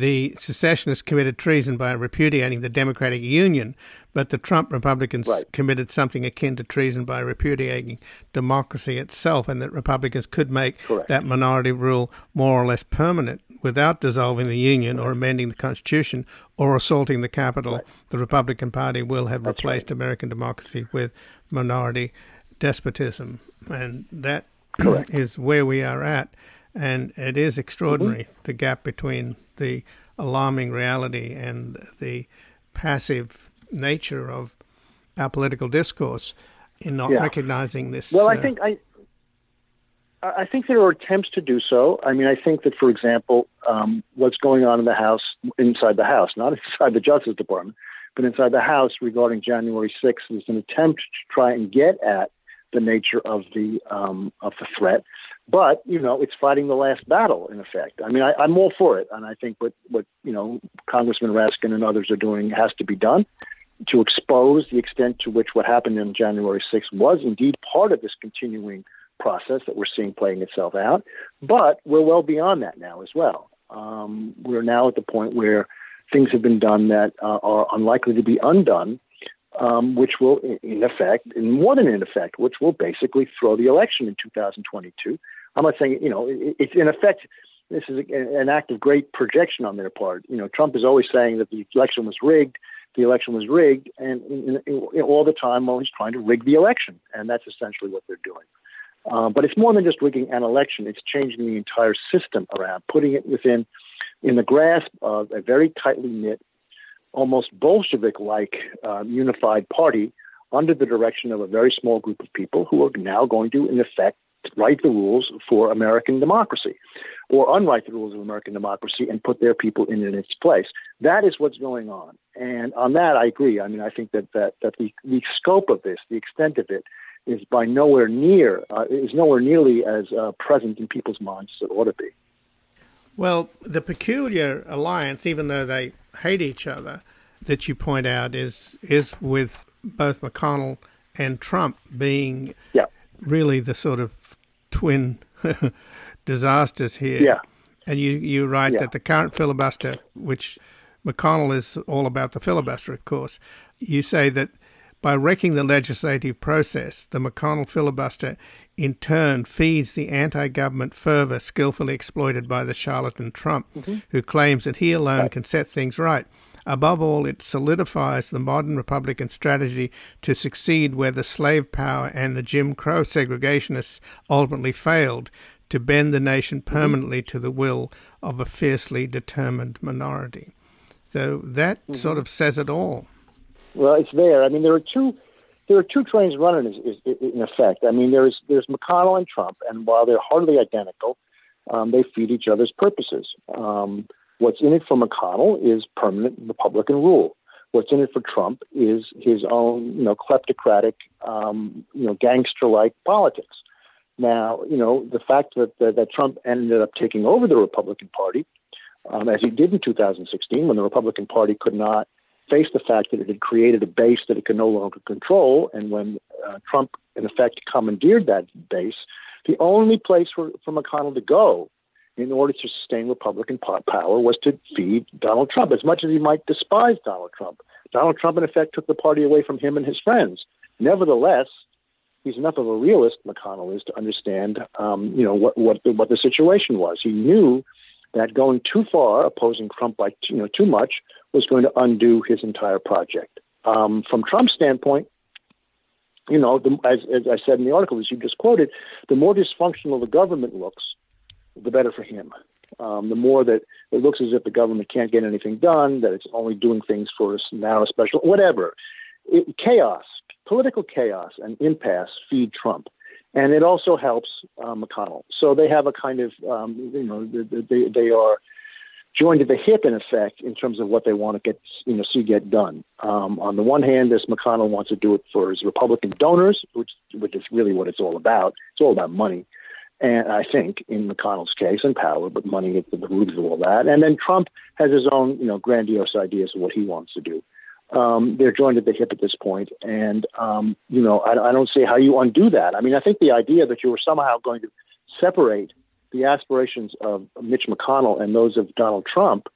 the secessionists committed treason by repudiating the Democratic Union, but the Trump Republicans right. committed something akin to treason by repudiating democracy itself, and that Republicans could make Correct. that minority rule more or less permanent without dissolving the Union or amending the Constitution or assaulting the Capitol. Right. The Republican Party will have That's replaced right. American democracy with minority despotism, and that Correct. is where we are at. And it is extraordinary mm-hmm. the gap between the alarming reality and the passive nature of our political discourse in not yeah. recognizing this. Well, I uh, think I. I think there are attempts to do so. I mean, I think that, for example, um, what's going on in the House, inside the House, not inside the Justice Department, but inside the House regarding January 6th is an attempt to try and get at the nature of the um, of the threat. But you know, it's fighting the last battle in effect. I mean, I, I'm all for it, and I think what what you know Congressman Raskin and others are doing has to be done to expose the extent to which what happened on January 6th was indeed part of this continuing process that we're seeing playing itself out. But we're well beyond that now as well. Um, we're now at the point where things have been done that uh, are unlikely to be undone, um, which will, in effect, and more than in effect, which will basically throw the election in 2022. I'm not saying, you know, it, it's in effect. This is an act of great projection on their part. You know, Trump is always saying that the election was rigged the election was rigged, and all the time while he's trying to rig the election, and that's essentially what they're doing. Uh, but it's more than just rigging an election; it's changing the entire system around, putting it within, in the grasp of a very tightly knit, almost Bolshevik-like um, unified party under the direction of a very small group of people who are now going to, in effect, write the rules for American democracy or unwrite the rules of American democracy and put their people in, in its place. That is what's going on. And on that, I agree. I mean, I think that, that, that the, the scope of this, the extent of it, is by nowhere near, uh, is nowhere nearly as uh, present in people's minds as it ought to be. Well, the peculiar alliance, even though they hate each other, that you point out is is with both McConnell and Trump being yeah. really the sort of twin disasters here. Yeah. And you, you write Yeah. that the current filibuster, which McConnell is all about the filibuster, of course, you say that by wrecking the legislative process, the McConnell filibuster in turn feeds the anti government fervor skillfully exploited by the charlatan Trump, mm-hmm. who claims that he alone can set things right. Above all, it solidifies the modern Republican strategy to succeed where the slave power and the Jim Crow segregationists ultimately failed to bend the nation mm-hmm. permanently to the will of a fiercely determined minority. So that mm-hmm. sort of says it all. Well, it's there. I mean, there are two. There are two trains running, is, is, in effect. I mean, there's there's McConnell and Trump, and while they're hardly identical, um, they feed each other's purposes. Um, what's in it for McConnell is permanent Republican rule. What's in it for Trump is his own, you know, kleptocratic, um, you know, gangster-like politics. Now, you know, the fact that, that that Trump ended up taking over the Republican Party, um, as he did in 2016, when the Republican Party could not face the fact that it had created a base that it could no longer control, and when uh, Trump, in effect, commandeered that base, the only place for, for McConnell to go in order to sustain Republican power was to feed Donald Trump. As much as he might despise Donald Trump, Donald Trump, in effect, took the party away from him and his friends. Nevertheless, he's enough of a realist, McConnell is, to understand, um, you know, what what the, what the situation was. He knew that going too far, opposing Trump by you know too much, was going to undo his entire project. Um, from Trump's standpoint, you know, the, as, as I said in the article, as you just quoted, the more dysfunctional the government looks, the better for him. Um, the more that it looks as if the government can't get anything done, that it's only doing things for a narrow special, whatever. It, chaos, political chaos, and impasse feed Trump, and it also helps uh, McConnell. So they have a kind of, um, you know, they, they are joined at the hip in effect in terms of what they want to get, you know, see get done. Um, on the one hand, this McConnell wants to do it for his Republican donors, which which is really what it's all about. It's all about money. And I think in McConnell's case and power, but money at the root of all that. And then Trump has his own, you know, grandiose ideas of what he wants to do. Um, they're joined at the hip at this point, and um, you know, I, I don't see how you undo that. I mean, I think the idea that you were somehow going to separate the aspirations of Mitch McConnell and those of Donald Trump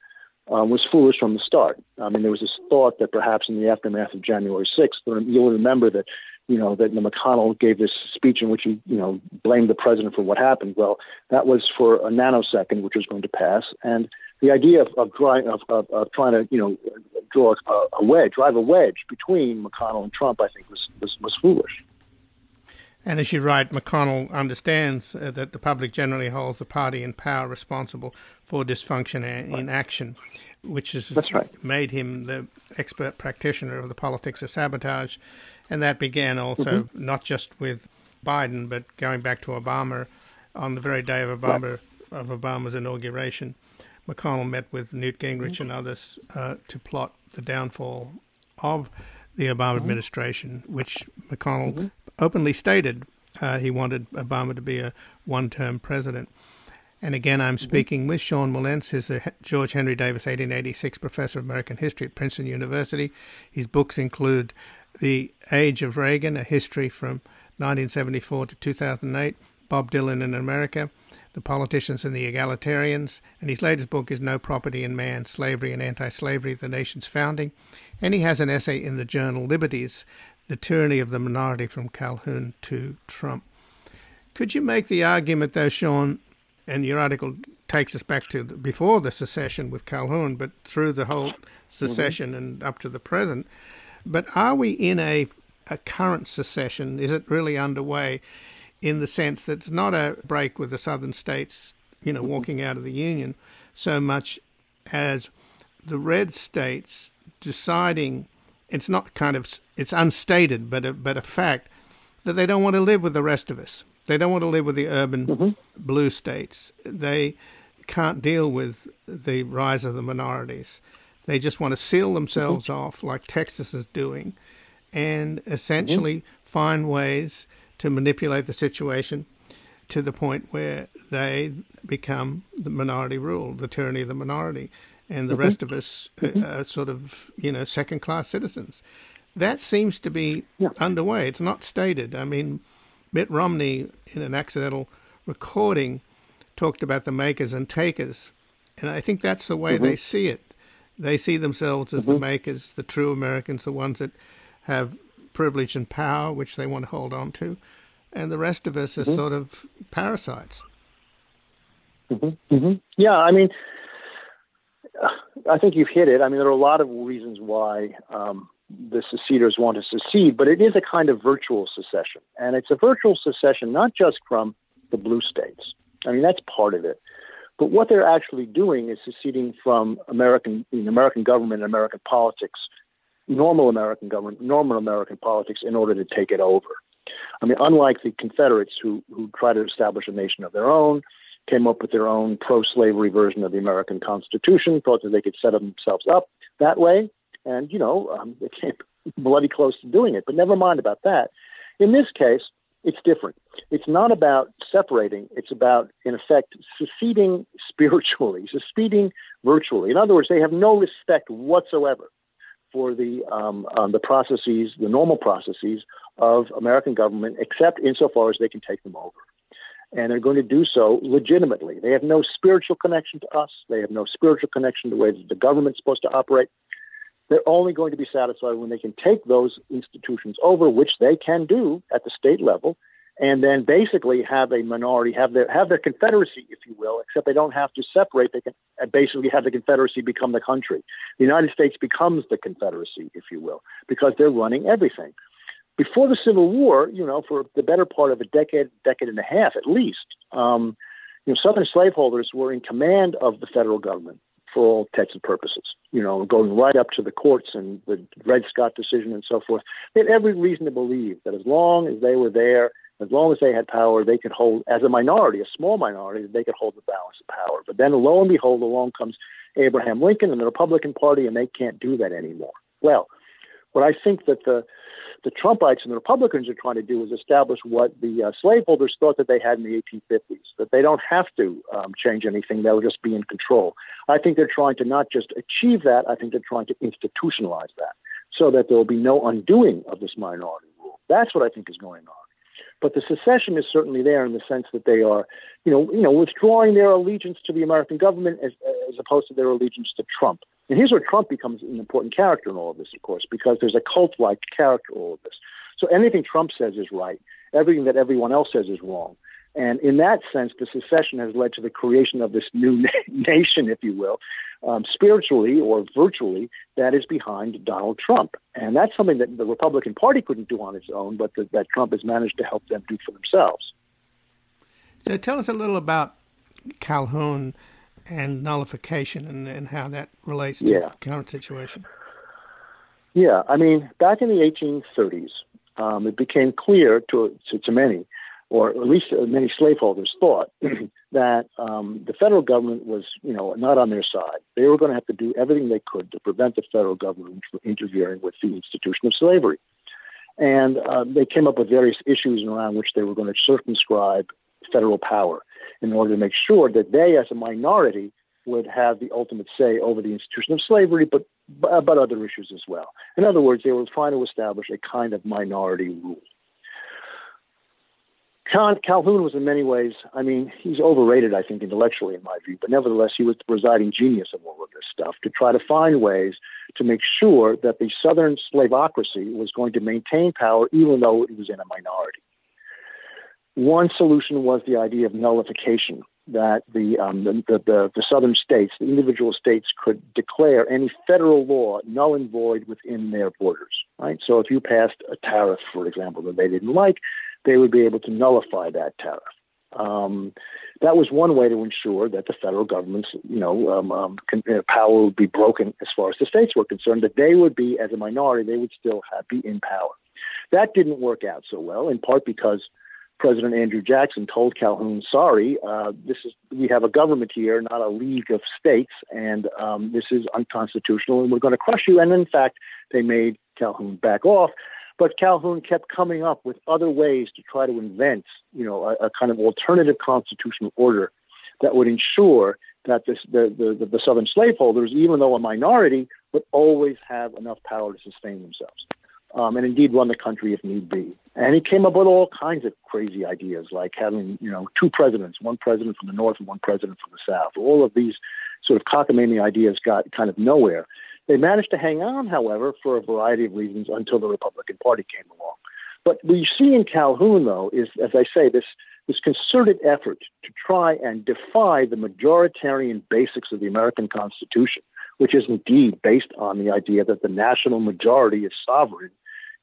um, was foolish from the start. I mean, there was this thought that perhaps in the aftermath of January 6th, you'll remember that, you know, that McConnell gave this speech in which he, you know, blamed the president for what happened. Well, that was for a nanosecond, which was going to pass. And the idea of, of, drawing, of, of, of trying to, you know, draw a, a wedge, drive a wedge between McConnell and Trump, I think was, was, was foolish. And as you write, McConnell understands uh, that the public generally holds the party in power responsible for dysfunction and inaction, which has right. made him the expert practitioner of the politics of sabotage. And that began also Mm-hmm. not just with Biden, but going back to Obama on the very day of Obama of Obama's inauguration. McConnell met with Newt Gingrich Mm-hmm. and others uh, to plot the downfall of the Obama Mm-hmm. administration, which McConnell openly stated uh, he wanted Obama to be a one-term president. And again, I'm speaking with Sean Wilentz, who's a George Henry Davis 1886 Professor of American History at Princeton University. His books include The Age of Reagan, A History from 1974 to 2008, Bob Dylan in America, The Politicians and the Egalitarians, and his latest book is No Property in Man, Slavery and Anti-Slavery, The Nation's Founding. And he has an essay in the journal Liberties, The Tyranny of the Minority from Calhoun to Trump. Could you make the argument, though, Sean, and your article takes us back to before the secession with Calhoun, but through the whole secession mm-hmm. and up to the present. But are we in a, a current secession? Is it really underway in the sense that it's not a break with the southern states, you know, mm-hmm. walking out of the Union so much as the red states deciding it's not kind of it's unstated but a, but a fact that they don't want to live with the rest of us they don't want to live with the urban mm-hmm. blue states. They can't deal with the rise of the minorities. They just want to seal themselves mm-hmm. off, like Texas is doing, and essentially mm-hmm. find ways to manipulate the situation to the point where they become the minority rule, the tyranny of the minority, and the mm-hmm. rest of us mm-hmm. are sort of, you know, second class citizens. That seems to be yeah. underway. It's not stated. I mean, Mitt Romney, in an accidental recording, talked about the makers and takers. And I think that's the way mm-hmm. they see it. They see themselves as mm-hmm. the makers, the true Americans, the ones that have privilege and power, which they want to hold on to. And the rest of us are mm-hmm. sort of parasites. Mm-hmm. Mm-hmm. Yeah, I mean, I think you've hit it. I mean, there are a lot of reasons why um, the seceders want to secede, but it is a kind of virtual secession. And it's a virtual secession not just from the blue states. I mean, that's part of it. But what they're actually doing is seceding from American, the American government and American politics, normal American government, normal American politics, in order to take it over. I mean, unlike the Confederates who, who try to establish a nation of their own, came up with their own pro slavery version of the American Constitution, thought that they could set themselves up that way and you know um, they came bloody close to doing it. But never mind about that. In this case, it's different. It's not about separating. It's about, in effect, seceding spiritually, seceding virtually. In other words, they have no respect whatsoever for the um, um, the processes, the normal processes of American government, except insofar as they can take them over. And they're going to do so legitimately. They have no spiritual connection to us. They have no spiritual connection to the way that the government's supposed to operate. They're only going to be satisfied when they can take those institutions over, which they can do at the state level, and then basically have a minority, have their have their confederacy, if you will, except they don't have to separate. They can basically have the confederacy become the country. The United States becomes the confederacy, if you will, because they're running everything. Before the Civil War, you know, for the better part of a decade, decade and a half at least, um, you know, Southern slaveholders were in command of the federal government for all intents and purposes. You know, going right up to the courts and the Dred Scott decision and so forth. They had every reason to believe that as long as they were there, as long as they had power, they could hold, as a minority, a small minority, they could hold the balance of power. But then lo and behold, along comes Abraham Lincoln and the Republican Party, and they can't do that anymore. Well, what I think that the the Trumpites and the Republicans are trying to do is establish what the uh, slaveholders thought that they had in the 1850s, that they don't have to um, change anything, they'll just be in control. I think they're trying to not just achieve that, I think they're trying to institutionalize that so that there will be no undoing of this minority rule. That's what I think is going on. But the secession is certainly there in the sense that they are, you know, you know, withdrawing their allegiance to the American government as, as opposed to their allegiance to Trump. And here's where Trump becomes an important character in all of this, of course, because there's a cult-like character all of this. So anything Trump says is right. Everything that everyone else says is wrong. And in that sense, the secession has led to the creation of this new nation, if you will, um, spiritually or virtually, that is behind Donald Trump. And that's something that the Republican Party couldn't do on its own, but that, that Trump has managed to help them do for themselves. So tell us a little about Calhoun and nullification and, and how that relates to yeah. the current situation. Yeah, I mean, back in the 1830s, um, it became clear to, to, to many, or at least many slaveholders thought, that um, the federal government was, you know, not on their side. They were going to have to do everything they could to prevent the federal government from interfering with the institution of slavery. And uh, they came up with various issues around which they were going to circumscribe federal power in order to make sure that they, as a minority, would have the ultimate say over the institution of slavery, but about other issues as well. In other words, they were trying to establish a kind of minority rule. Calhoun was in many ways, I mean, he's overrated, I think, intellectually in my view, but nevertheless, he was the presiding genius of all of this stuff to try to find ways to make sure that the Southern slavocracy was going to maintain power even though it was in a minority. One solution was the idea of nullification, that the, um, the, the, the, southern states, the individual states, could declare any federal law null and void within their borders. Right. So if you passed a tariff, for example, that they didn't like, they would be able to nullify that tariff. Um, that was one way to ensure that the federal government's, you know, um, um, uh, power would be broken as far as the states were concerned. That they would be, as a minority, they would still have, be in power. That didn't work out so well, in part because President Andrew Jackson told Calhoun, "Sorry, uh, this is we have a government here, not a league of states, and um, this is unconstitutional, and we're going to crush you." And in fact, they made Calhoun back off. But Calhoun kept coming up with other ways to try to invent, you know, a, a kind of alternative constitutional order that would ensure that this, the, the, the Southern slaveholders, even though a minority, would always have enough power to sustain themselves. Um, and indeed run the country if need be. And he came up with all kinds of crazy ideas, like having you know two presidents, one president from the north and one president from the south. All of these sort of cockamamie ideas got kind of nowhere. They managed to hang on, however, for a variety of reasons until the Republican Party came along. But what you see in Calhoun, though, is, as I say, this, this concerted effort to try and defy the majoritarian basics of the American Constitution, which is indeed based on the idea that the national majority is sovereign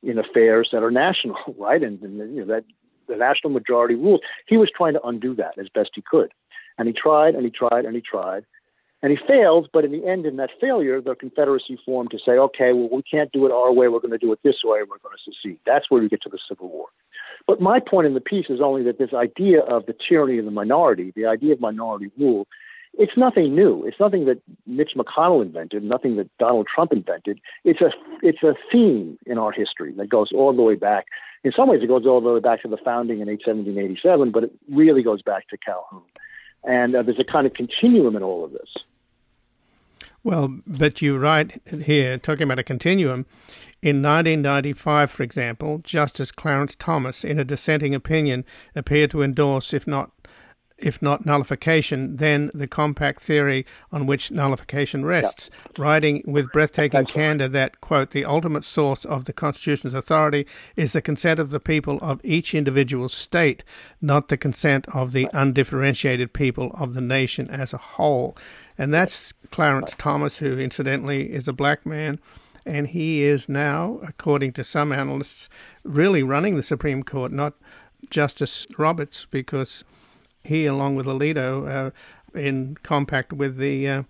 in affairs that are national, right? And, and you know, that the national majority rules. He was trying to undo that as best he could. And he tried and he tried and he tried. And he failed, but in the end, in that failure, the Confederacy formed to say, okay, well, we can't do it our way, we're going to do it this way, we're going to secede. That's where we get to the Civil War. But my point in the piece is only that this idea of the tyranny of the minority, the idea of minority rule, it's nothing new. It's nothing that Mitch McConnell invented, nothing that Donald Trump invented. It's a it's a theme in our history that goes all the way back. In some ways, it goes all the way back to the founding in 1787, but it really goes back to Calhoun. And uh, there's a kind of continuum in all of this. Well, but you write here, talking about a continuum. In 1995, for example, Justice Clarence Thomas, in a dissenting opinion, appeared to endorse, if not if not nullification, then the compact theory on which nullification rests, yep. writing with breathtaking Excellent. candor that, quote, the ultimate source of the Constitution's authority is the consent of the people of each individual state, not the consent of the undifferentiated people of the nation as a whole. And that's Clarence Thomas, who incidentally is a black man. And he is now, according to some analysts, really running the Supreme Court, not Justice Roberts, because he, along with Alito, uh, in compact with the uh,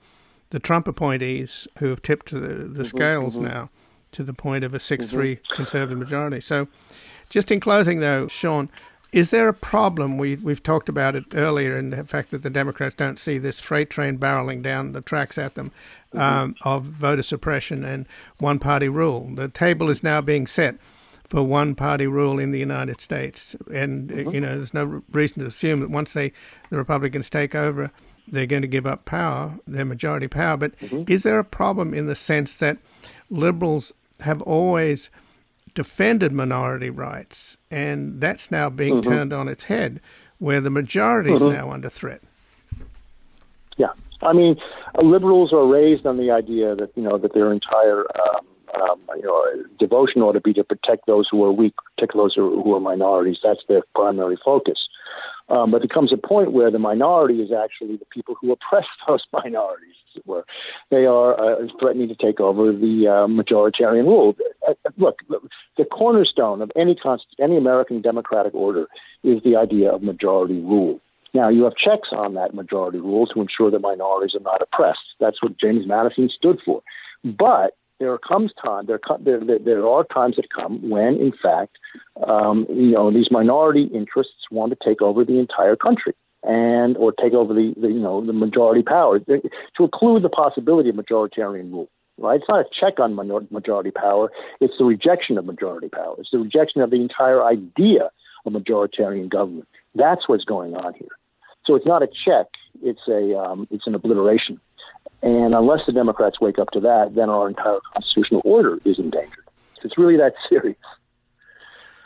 the Trump appointees who have tipped the, the mm-hmm, scales mm-hmm. now to the point of a 6 3 mm-hmm. conservative majority. So, just in closing, though, Sean, is there a problem? We, we've talked about it earlier in the fact that the Democrats don't see this freight train barreling down the tracks at them mm-hmm. um, of voter suppression and one party rule. The table is now being set for one party rule in the United States. And, mm-hmm. you know, there's no reason to assume that once they the Republicans take over, they're going to give up power, their majority power. But mm-hmm. is there a problem in the sense that liberals have always – defended minority rights, and that's now being mm-hmm. turned on its head, where the majority is mm-hmm. now under threat. Yeah, I mean, liberals are raised on the idea that you know that their entire um, um, you know devotion ought to be to protect those who are weak, protect those who are, minorities. That's their primary focus. Um, but there comes a point where the minority is actually the people who oppress those minorities, as it were. They are uh, threatening to take over the uh, majoritarian rule. Uh, look, the cornerstone of any const- any American democratic order is the idea of majority rule. Now, you have checks on that majority rule to ensure that minorities are not oppressed. That's what James Madison stood for. But there comes time there, there there are times that come when in fact um, you know these minority interests want to take over the entire country and or take over the, the you know the majority power to include the possibility of majoritarian rule right? It's not a check on majority power. It's the rejection of majority power. It's the rejection of the entire idea of majoritarian government. That's what's going on here. So it's not a check. It's a um, it's an obliteration. And unless the Democrats wake up to that, then our entire constitutional order is endangered. It's really that serious.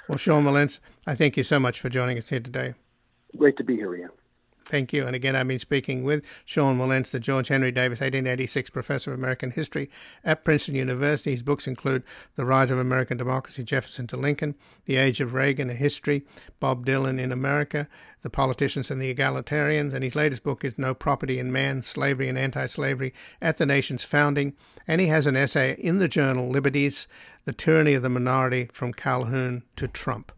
Well, Sean Wilentz, I thank you so much for joining us here today. Great to be here, Ian. Thank you. And again, I've been speaking with Sean Wilentz, the George Henry Davis 1886 Professor of American History at Princeton University. His books include The Rise of American Democracy, Jefferson to Lincoln, The Age of Reagan, A History, Bob Dylan in America, The Politicians and the Egalitarians, and his latest book is No Property in Man, Slavery and Anti-Slavery at the Nation's Founding. And he has an essay in the journal Liberties, The Tyranny of the Minority from Calhoun to Trump.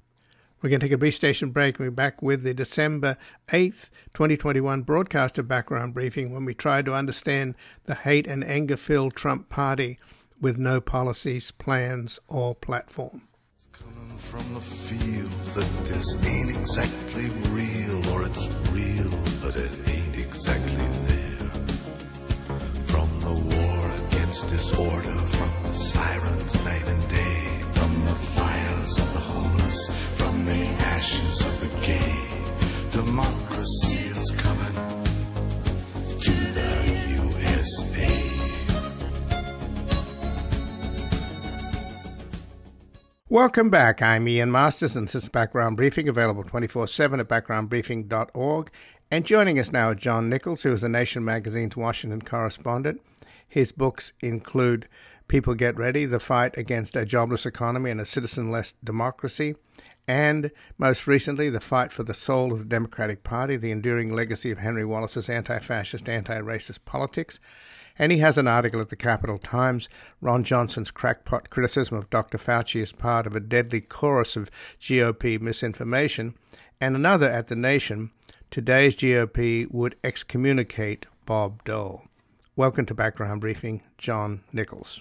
We're going to take a brief station break and we're back with the December 8th, 2021 broadcast of Background Briefing when we try to understand the hate and anger filled Trump party with no policies, plans, or platform. Coming from the field that this ain't exactly real, or it's real, but it ain't exactly there. From the war against disorder, from the sirens the ashes of the gay. Democracy is coming to the USA. Welcome back. I'm Ian Masters, and this is Background Briefing, available 24 7 at backgroundbriefing.org. And joining us now John Nichols, who is the Nation magazine's Washington correspondent. His books include People Get Ready The Fight Against a Jobless Economy and a Citizenless Democracy, and most recently, The Fight for the Soul of the Democratic Party The Enduring Legacy of Henry Wallace's Anti Fascist, Anti Racist Politics. And he has an article at the Capital Times, Ron Johnson's crackpot criticism of Dr. Fauci as part of a deadly chorus of GOP misinformation, and another at The Nation, Today's GOP would excommunicate Bob Dole. Welcome to Background Briefing, John Nichols.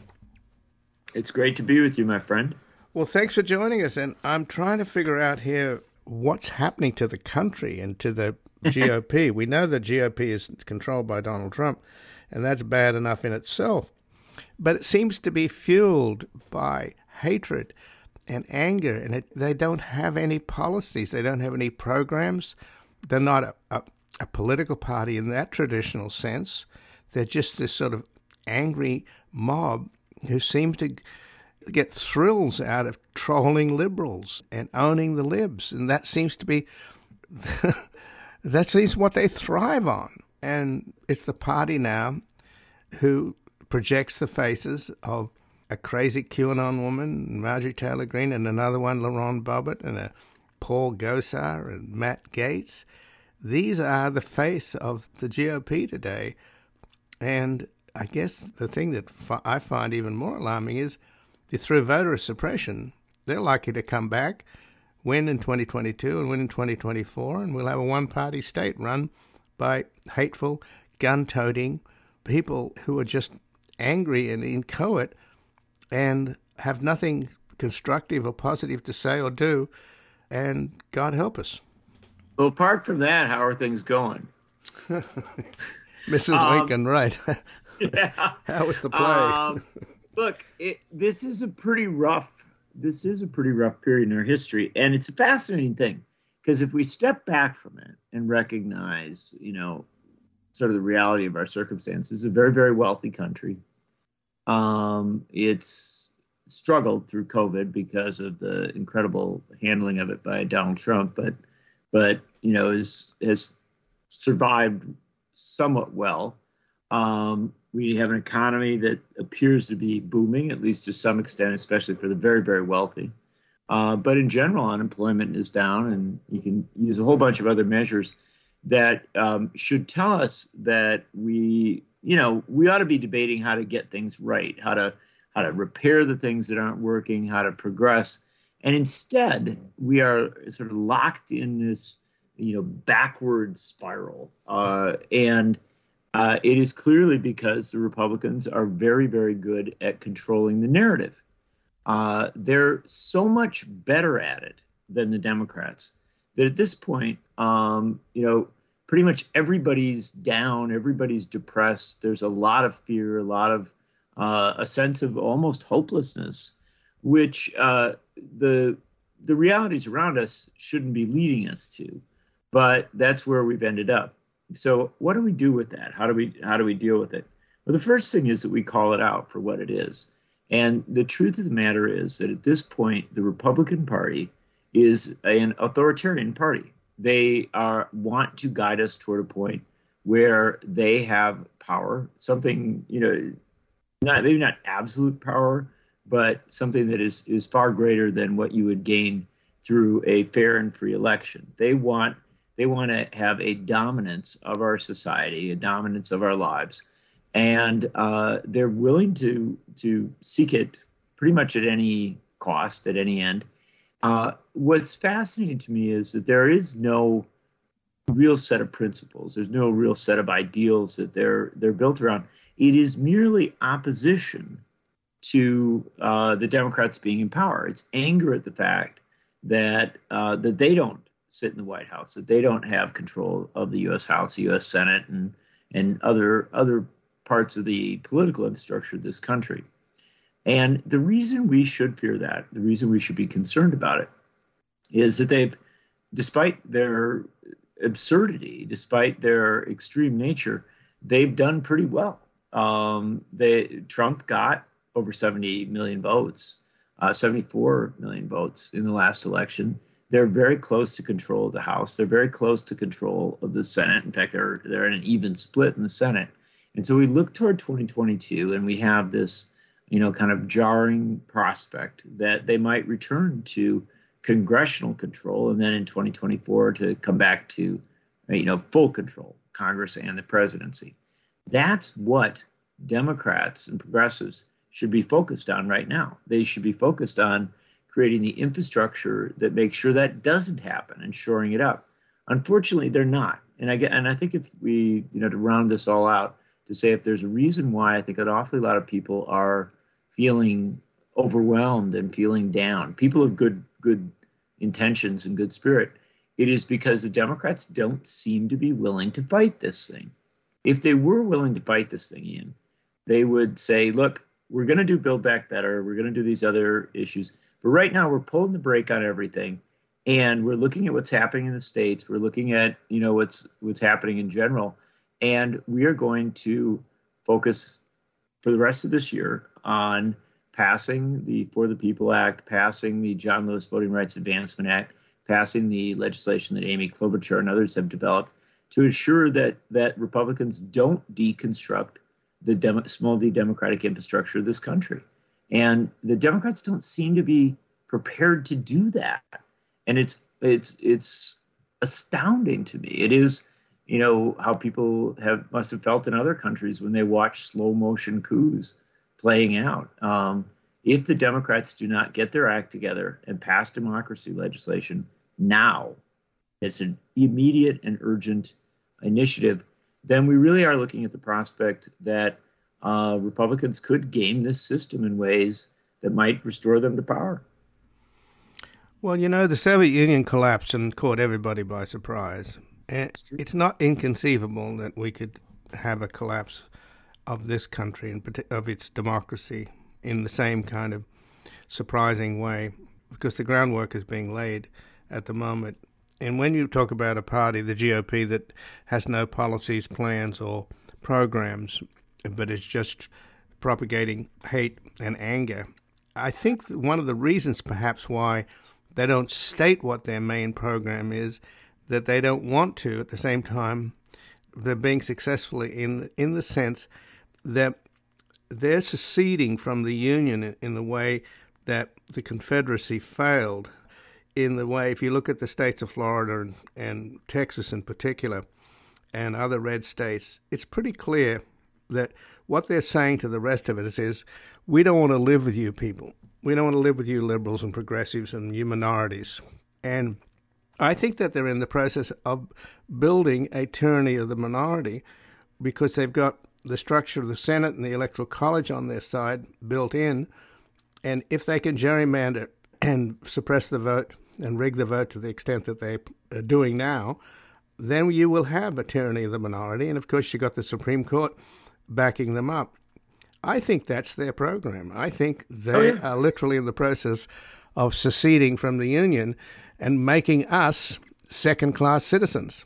It's great to be with you, my friend. Well, thanks for joining us. And I'm trying to figure out here what's happening to the country and to the GOP. we know that GOP is controlled by Donald Trump, and that's bad enough in itself. But it seems to be fueled by hatred and anger, and it, they don't have any policies. They don't have any programs. They're not a, a, a political party in that traditional sense. They're just this sort of angry mob who seem to get thrills out of trolling liberals and owning the libs, and that seems to be that seems what they thrive on. And it's the party now who projects the faces of a crazy QAnon woman, Marjorie Taylor Greene, and another one, Lauren Bobbitt, and a Paul Gosar and Matt Gates. These are the face of the GOP today. And I guess the thing that I find even more alarming is through voter suppression, they're likely to come back, win in 2022 and win in 2024, and we'll have a one party state run by hateful, gun toting people who are just angry and inchoate and have nothing constructive or positive to say or do. And God help us. Well, apart from that, how are things going? Mrs. Um, Lincoln, right. Yeah. How was the play? Um, look, it, this is a pretty rough. This is a pretty rough period in our history, and it's a fascinating thing because if we step back from it and recognize, you know, sort of the reality of our circumstances, a very, very wealthy country. Um, it's struggled through COVID because of the incredible handling of it by Donald Trump, but but you know is has survived somewhat well. Um, we have an economy that appears to be booming, at least to some extent, especially for the very, very wealthy. Uh, but in general, unemployment is down, and you can use a whole bunch of other measures that um, should tell us that we, you know, we ought to be debating how to get things right, how to how to repair the things that aren't working, how to progress, and instead we are sort of locked in this, you know, backward spiral, uh, and uh, it is clearly because the Republicans are very, very good at controlling the narrative. Uh, they're so much better at it than the Democrats that at this point, um, you know, pretty much everybody's down, everybody's depressed. There's a lot of fear, a lot of uh, a sense of almost hopelessness, which uh, the the realities around us shouldn't be leading us to, but that's where we've ended up. So what do we do with that? How do we how do we deal with it? Well, the first thing is that we call it out for what it is. And the truth of the matter is that at this point, the Republican Party is an authoritarian party. They are want to guide us toward a point where they have power, something you know, not maybe not absolute power, but something that is is far greater than what you would gain through a fair and free election. They want they want to have a dominance of our society, a dominance of our lives, and uh, they're willing to to seek it pretty much at any cost, at any end. Uh, what's fascinating to me is that there is no real set of principles. There's no real set of ideals that they're they're built around. It is merely opposition to uh, the Democrats being in power. It's anger at the fact that uh, that they don't sit in the White House, that they don't have control of the U.S. House, the U.S. Senate, and and other other parts of the political infrastructure of this country. And the reason we should fear that, the reason we should be concerned about it, is that they've, despite their absurdity, despite their extreme nature, they've done pretty well. Um, they Trump got over 70 million votes, uh, 74 million votes in the last election. They're very close to control of the House. They're very close to control of the Senate. In fact, they're they're in an even split in the Senate. And so we look toward 2022, and we have this, you know, kind of jarring prospect that they might return to congressional control, and then in 2024 to come back to, you know, full control, Congress and the presidency. That's what Democrats and progressives should be focused on right now. They should be focused on creating the infrastructure that makes sure that doesn't happen and shoring it up. Unfortunately, they're not. And I get, and I think if we, you know, to round this all out, to say if there's a reason why I think an awfully lot of people are feeling overwhelmed and feeling down, people of good good intentions and good spirit, it is because the Democrats don't seem to be willing to fight this thing. If they were willing to fight this thing, Ian, they would say, look, we're going to do Build Back Better. We're going to do these other issues. But right now, we're pulling the brake on everything, and we're looking at what's happening in the states. We're looking at you know what's what's happening in general, and we are going to focus for the rest of this year on passing the For the People Act, passing the John Lewis Voting Rights Advancement Act, passing the legislation that Amy Klobuchar and others have developed to ensure that that Republicans don't deconstruct the small d democratic infrastructure of this country. And the Democrats don't seem to be prepared to do that. And it's it's it's astounding to me. It is, you know, how people have must have felt in other countries when they watch slow motion coups playing out. Um, if the Democrats do not get their act together and pass democracy legislation now, it's an immediate and urgent initiative then we really are looking at the prospect that uh, Republicans could game this system in ways that might restore them to power. Well, you know, the Soviet Union collapsed and caught everybody by surprise. And it's not inconceivable that we could have a collapse of this country and of its democracy in the same kind of surprising way because the groundwork is being laid at the moment and when you talk about a party, the GOP, that has no policies, plans, or programs, but it's just propagating hate and anger, I think one of the reasons perhaps why they don't state what their main program is that they don't want to at the same time they're being successfully in in the sense that they're seceding from the union in the way that the confederacy failed. In the way, if you look at the states of Florida and, and Texas in particular, and other red states, it's pretty clear that what they're saying to the rest of it is, we don't want to live with you people. We don't want to live with you liberals and progressives and you minorities. And I think that they're in the process of building a tyranny of the minority because they've got the structure of the Senate and the Electoral College on their side built in. And if they can gerrymander and suppress the vote and rig the vote to the extent that they are doing now, then you will have a tyranny of the minority. And of course, you've got the Supreme Court backing them up. I think that's their program. I think they Oh, yeah. are literally in the process of seceding from the Union and making us second class citizens.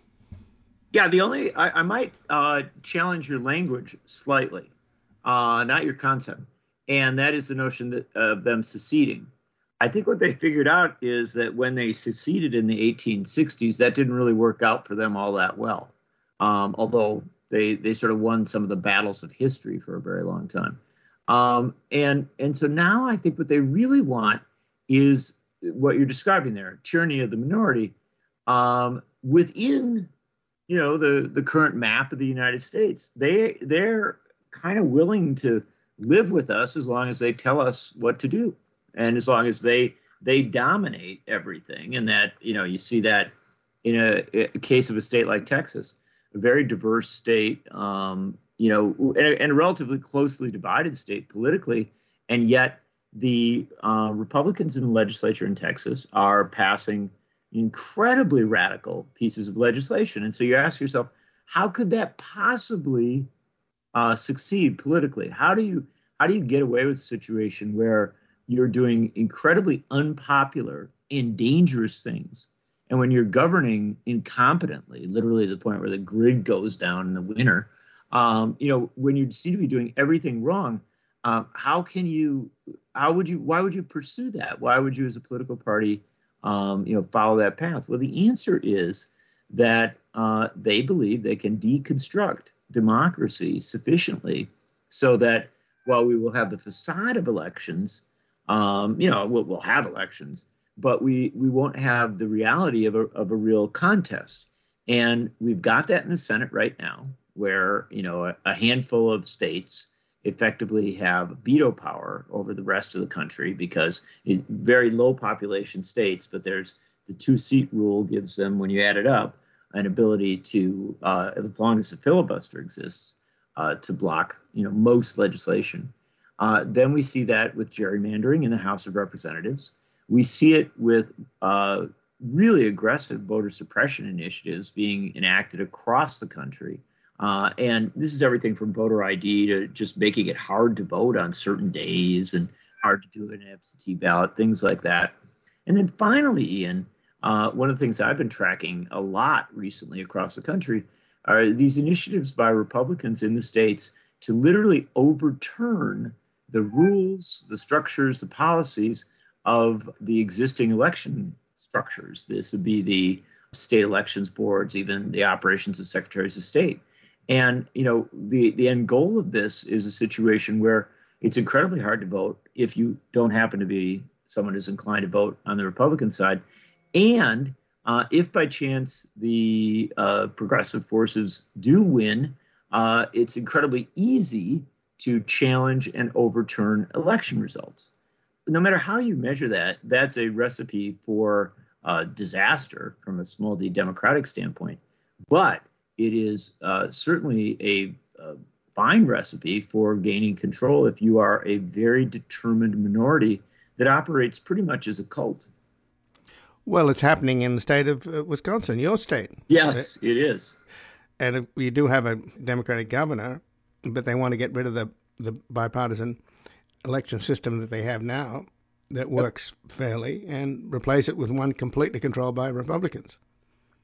Yeah, the only I, I might uh, challenge your language slightly, uh, not your concept, and that is the notion that of them seceding. I think what they figured out is that when they seceded in the 1860s, that didn't really work out for them all that well. Um, although they they sort of won some of the battles of history for a very long time, um, and and so now I think what they really want is what you're describing there, tyranny of the minority, um, within you know the the current map of the United States. They they're kind of willing to live with us as long as they tell us what to do, and as long as they they dominate everything. And that you know you see that in a, a case of a state like Texas, a very diverse state, um, you know, and and a relatively closely divided state politically, and yet the uh, Republicans in the legislature in Texas are passing incredibly radical pieces of legislation. And so you ask yourself, how could that possibly uh, succeed politically? How do you how do you get away with a situation where you're doing incredibly unpopular and dangerous things, and when you're governing incompetently, literally to the point where the grid goes down in the winter, um, you know, when you seem to be doing everything wrong, um, how can you? How would you? Why would you pursue that? Why would you, as a political party? um, you know, follow that path? Well, the answer is that uh, they believe they can deconstruct democracy sufficiently so that while we will have the facade of elections, um, you know, we'll, we'll have elections, but we we won't have the reality of a of a real contest. And we've got that in the Senate right now, where you know a, a handful of states effectively have veto power over the rest of the country because it, very low population states, but there's the two seat rule gives them, when you add it up, an ability to, uh, as long as the filibuster exists, uh, to block you know most legislation. Uh, then we see that with gerrymandering in the House of Representatives. We see it with uh, really aggressive voter suppression initiatives being enacted across the country. Uh, and this is everything from voter ID to just making it hard to vote on certain days and hard to do an absentee ballot, things like that. And then finally, Ian, uh, one of the things I've been tracking a lot recently across the country are these initiatives by Republicans in the states to literally overturn the rules, the structures, the policies of the existing election structures. This would be the state elections boards, even the operations of secretaries of state. And you know, the the end goal of this is a situation where it's incredibly hard to vote if you don't happen to be someone who's inclined to vote on the Republican side, and uh, if by chance the uh, progressive forces do win, uh, it's incredibly easy to challenge and overturn election results. No matter how you measure that, that's a recipe for uh, disaster from a small d democratic standpoint. But it is uh, certainly a, a fine recipe for gaining control if you are a very determined minority that operates pretty much as a cult. Well, it's happening in the state of uh, Wisconsin, your state. Yes, it is. And we do have a Democratic governor, but they want to get rid of the, the bipartisan election system that they have now that works fairly and replace it with one completely controlled by Republicans.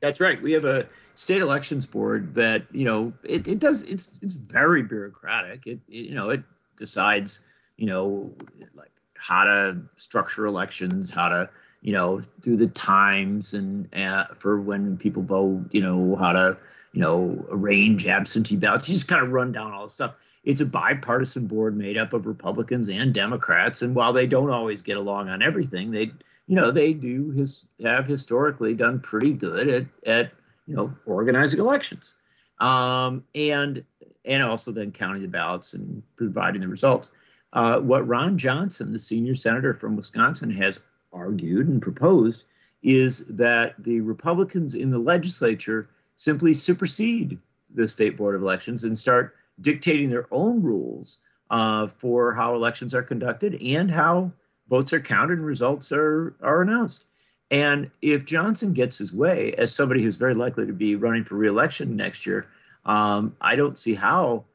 That's right. We have a state elections board that you know it, it does it's it's very bureaucratic. It, it you know it decides you know like how to structure elections, how to you know do the times and uh, for when people vote, you know how to you know arrange absentee ballots. You just kind of run down all the stuff. It's a bipartisan board made up of Republicans and Democrats, and while they don't always get along on everything, they you know they do his have historically done pretty good at at you know organizing elections. Um, and and also then counting the ballots and providing the results. Uh, what ron johnson the senior senator from wisconsin has argued and proposed is that the republicans in the legislature simply supersede the state board of elections and start dictating their own rules uh, for how elections are conducted and how votes are counted and results are are announced. And if Johnson gets his way, as somebody who's very likely to be running for reelection next year, um, I don't see how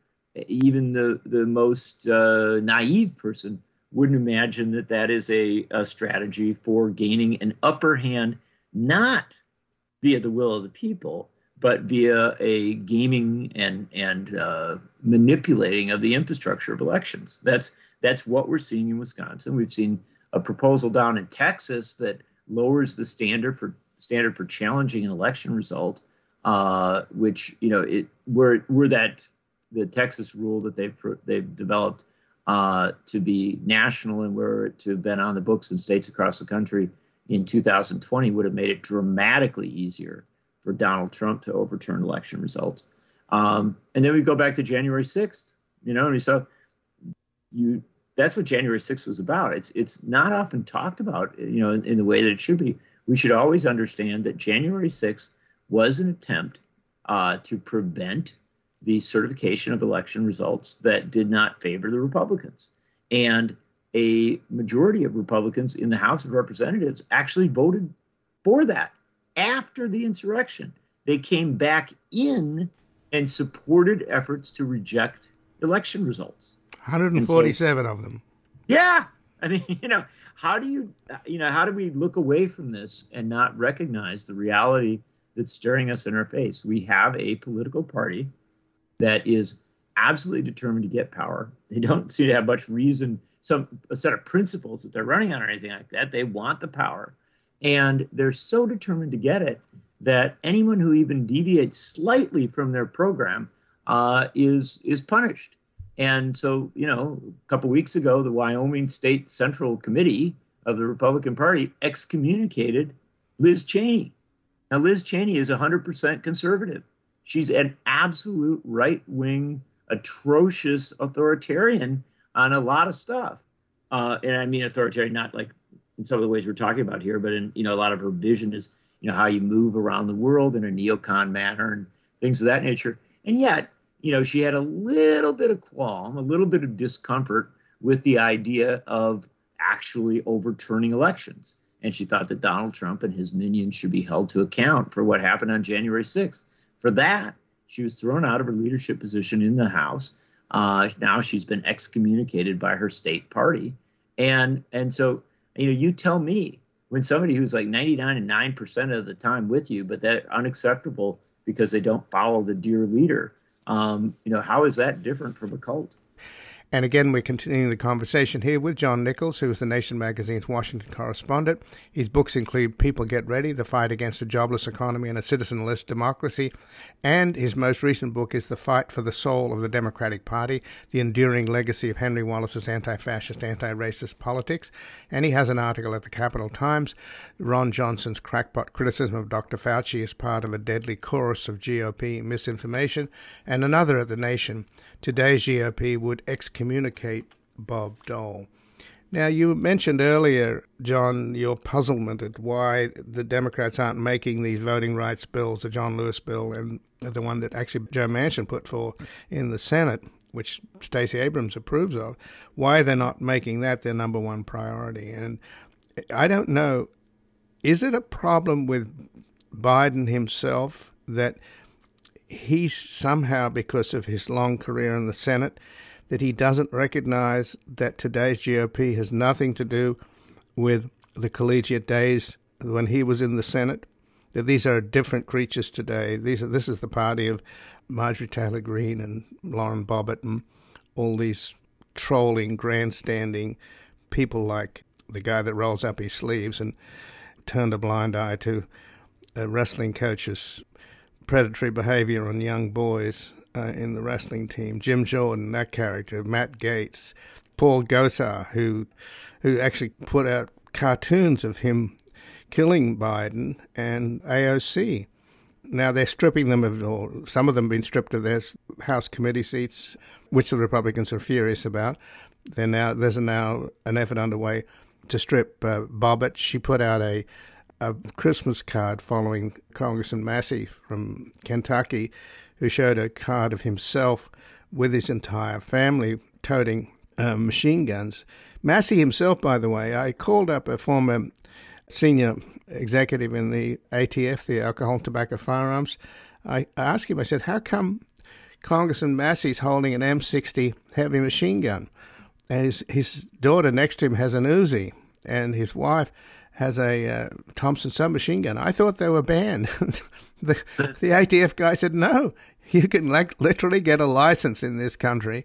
even the the most uh, naive person wouldn't imagine that that is a, a strategy for gaining an upper hand, not via the will of the people, but via a gaming and and uh, manipulating of the infrastructure of elections. That's that's what we're seeing in Wisconsin. We've seen a proposal down in Texas that lowers the standard for standard for challenging an election result, uh, which you know it were were that the Texas rule that they've they've developed uh, to be national and were to have been on the books in states across the country in 2020 would have made it dramatically easier for Donald Trump to overturn election results. Um, and then we go back to January 6th, you know, and saw you. That's what January 6th was about. It's it's not often talked about, you know, in, in the way that it should be. We should always understand that January 6th was an attempt uh, to prevent the certification of election results that did not favor the Republicans. And a majority of Republicans in the House of Representatives actually voted for that after the insurrection. They came back in and supported efforts to reject election results. 147 so, of them. Yeah. I mean, you know, how do you, you know, how do we look away from this and not recognize the reality that's staring us in our face? We have a political party that is absolutely determined to get power. They don't seem to have much reason, some a set of principles that they're running on or anything like that. They want the power. And they're so determined to get it that anyone who even deviates slightly from their program uh, is is punished. And so, you know, a couple weeks ago, the Wyoming State Central Committee of the Republican Party excommunicated Liz Cheney. Now, Liz Cheney is 100% conservative. She's an absolute right wing, atrocious authoritarian on a lot of stuff. Uh, and I mean authoritarian, not like in some of the ways we're talking about here, but in you know a lot of her vision is you know how you move around the world in a neocon manner and things of that nature. And yet, you know, she had a little bit of qualm, a little bit of discomfort with the idea of actually overturning elections. And she thought that Donald Trump and his minions should be held to account for what happened on January 6th. For that, she was thrown out of her leadership position in the House. Uh, now she's been excommunicated by her state party, and and so you know you tell me when somebody who's like 99 and 9 percent of the time with you, but that unacceptable because they don't follow the dear leader. Um, you know how is that different from a cult? And again, we're continuing the conversation here with John Nichols, who is the Nation magazine's Washington correspondent. His books include People Get Ready, The Fight Against a Jobless Economy and a Citizenless Democracy. And his most recent book is The Fight for the Soul of the Democratic Party, The Enduring Legacy of Henry Wallace's Anti Fascist, Anti Racist Politics. And he has an article at the Capital Times, Ron Johnson's Crackpot Criticism of Dr. Fauci as part of a deadly chorus of GOP misinformation, and another at The Nation today's GOP would excommunicate Bob Dole. Now, you mentioned earlier, John, your puzzlement at why the Democrats aren't making these voting rights bills, the John Lewis bill and the one that actually Joe Manchin put for in the Senate, which Stacey Abrams approves of, why they're not making that their number one priority. And I don't know, is it a problem with Biden himself that – he somehow, because of his long career in the Senate, that he doesn't recognize that today's GOP has nothing to do with the collegiate days when he was in the Senate. That these are different creatures today. These are, this is the party of Marjorie Taylor Greene and Lauren Boebert and all these trolling, grandstanding people like the guy that rolls up his sleeves and turned a blind eye to uh, wrestling coaches predatory behavior on young boys uh, in the wrestling team. Jim Jordan, that character, Matt Gaetz, Paul Gosar, who who actually put out cartoons of him killing Biden, and AOC. Now they're stripping them of, or some of them been stripped of their House committee seats, which the Republicans are furious about. They're now there's now an effort underway to strip uh, Boebert. She put out a a Christmas card following Congressman Massie from Kentucky, who showed a card of himself with his entire family toting uh, machine guns. Massie himself, by the way, I called up a former senior executive in the ATF, the Alcohol, Tobacco, Firearms. I asked him, I said, how come Congressman Massie's holding an M60 heavy machine gun, and his his daughter next to him has an Uzi, and his wife has a uh, Thompson submachine gun. I thought they were banned. the the ATF guy said no, you can like literally get a license in this country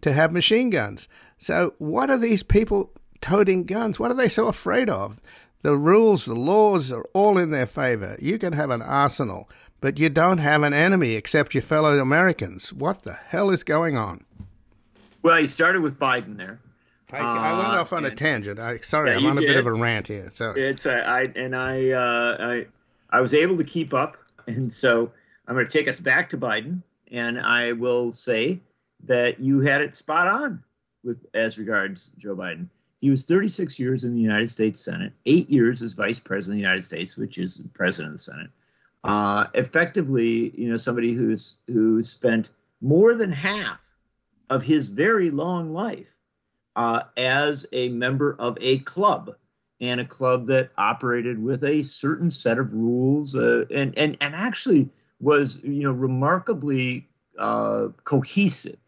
to have machine guns. So what are these people toting guns? What are they so afraid of? The rules, the laws are all in their favor. You can have an arsenal, but you don't have an enemy except your fellow Americans. What the hell is going on? Well, you started with Biden there. I, I went Uh, off on a tangent. I, sorry, Yeah, I'm on a bit of a rant here. So It's uh, I and I uh, I I was able to keep up, and so I'm going to take us back to Biden, and I will say that you had it spot on with as regards Joe Biden. He was 36 years in the United States Senate, eight years as Vice President of the United States, which is President of the Senate. Uh, effectively, you know, somebody who's who spent more than half of his very long life uh, as a member of a club and a club that operated with a certain set of rules uh, and, and, and actually was you know remarkably uh, cohesive.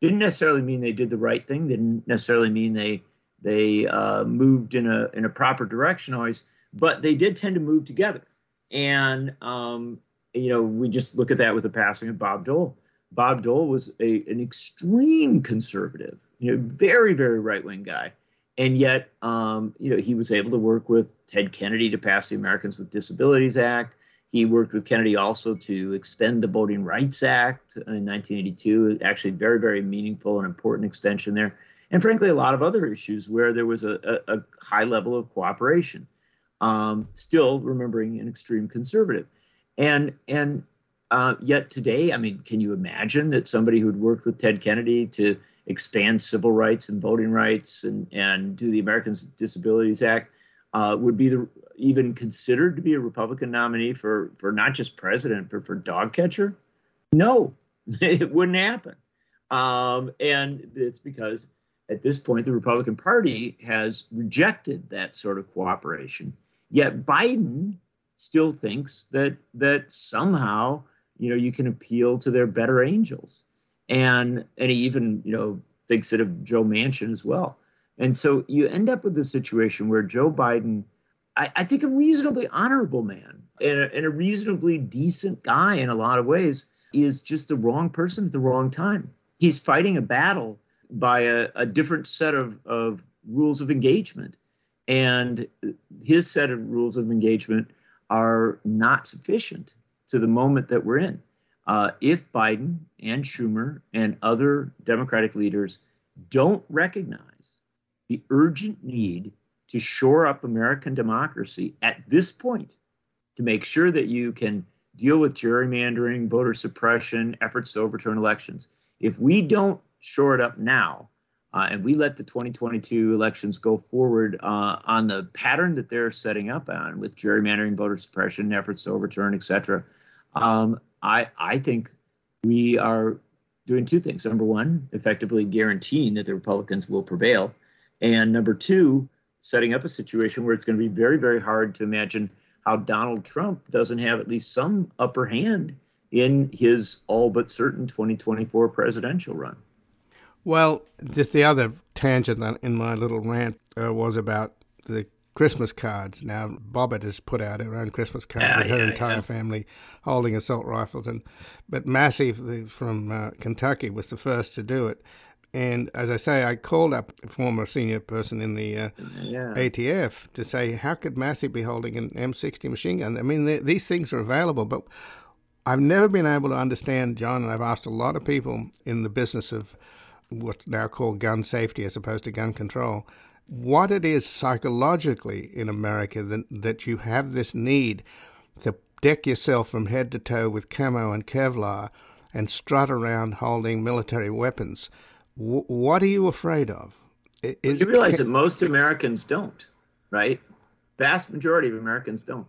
Didn't necessarily mean they did the right thing. Didn't necessarily mean they they uh, moved in a in a proper direction always, but they did tend to move together. And um, you know we just look at that with the passing of Bob Dole. Bob Dole was a, an extreme conservative, you know, very very right wing guy. And yet um, you know he was able to work with ted kennedy to pass the americans with disabilities act. He worked with kennedy also to extend the voting rights act in 1982 actually very very meaningful and important extension there. And frankly a lot of other issues where there was a, a, a high level of cooperation um, still remembering an extreme conservative. And and uh, yet today i mean can you imagine that somebody who'd worked with ted kennedy to expand civil rights and voting rights and, and do the Americans with Disabilities Act uh, would be the, even considered to be a Republican nominee for, for not just president, but for dog catcher? No, it wouldn't happen. Um, and it's because at this point, the Republican Party has rejected that sort of cooperation. Yet Biden still thinks that that somehow you know you can appeal to their better angels and and he even you know thinks it of Joe Manchin as well. And so you end up with a situation where Joe Biden, I, I think a reasonably honorable man and a, and a reasonably decent guy in a lot of ways, is just the wrong person at the wrong time. He's fighting a battle by a, a different set of, of rules of engagement. And his set of rules of engagement are not sufficient to the moment that we're in uh, if Biden and Schumer and other Democratic leaders don't recognize the urgent need to shore up American democracy at this point to make sure that you can deal with gerrymandering, voter suppression, efforts to overturn elections. If we don't shore it up now, uh, and we let the 2022 elections go forward uh, on the pattern that they're setting up on with gerrymandering, voter suppression, efforts to overturn, et cetera, um, I, I think we are doing two things. Number one, effectively guaranteeing that the Republicans will prevail. And number two, setting up a situation where it's going to be very, very hard to imagine how Donald Trump doesn't have at least some upper hand in his all but certain 2024 presidential run. Well, just the other tangent in my little rant uh, was about the Christmas cards. Now, Boebert has put out her own Christmas card Yeah, with her yeah, entire yeah. family holding assault rifles, and but Massie from uh, Kentucky was the first to do it. And as I say, I called up a former senior person in the uh. ATF to say, how could Massie be holding an M60 machine gun? I mean, th- these things are available, but I've never been able to understand, John, and I've asked a lot of people in the business of what's now called gun safety as opposed to gun control, what it is psychologically in America that, that you have this need to deck yourself from head to toe with camo and Kevlar and strut around holding military weapons. W- what are you afraid of? Is, You realize that most Americans don't, right? Vast majority of Americans don't.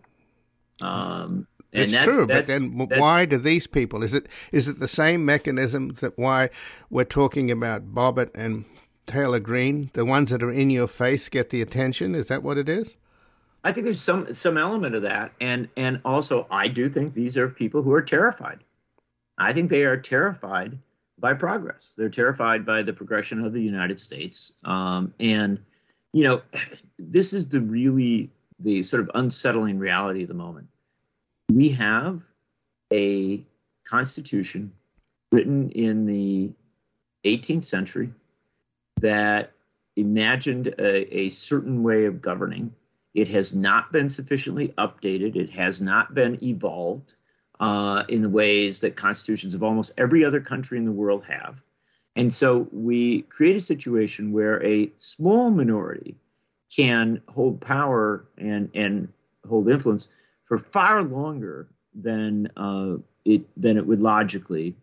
Um, and It's that's, true, but then that's- why do these people? Is it is it the same mechanism that why we're talking about Boebert and Taylor Greene, the ones that are in your face, get the attention? Is that what it is? I think there's some some element of that, and and also I do think these are people who are terrified. I think they are terrified by progress. They're terrified by the progression of the United States. Um, and, you know, this is the really the sort of unsettling reality of the moment. We have a constitution written in the 18th century that imagined a, a, certain way of governing. It has not been sufficiently updated. It has not been evolved uh, in the ways that constitutions of almost every other country in the world have. And so we create a situation where a small minority can hold power and, and hold influence for far longer than uh, it than it would logically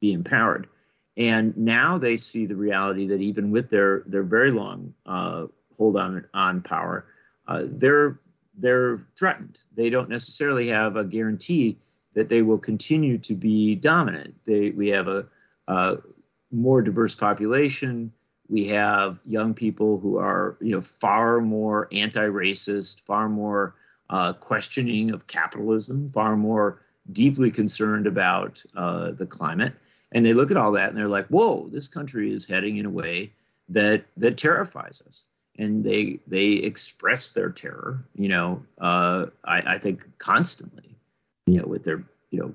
be empowered. And now they see the reality that even with their their very long uh, hold on on power, uh, they're they're threatened. They don't necessarily have a guarantee that they will continue to be dominant. They, we have a, a more diverse population. We have young people who are, you know, far more anti-racist, far more uh, questioning of capitalism, far more deeply concerned about uh, the climate. And they look at all that and they're like, "Whoa, this country is heading in a way that that terrifies us." And they they express their terror, you know, uh, I, I think constantly you know, with their, you know,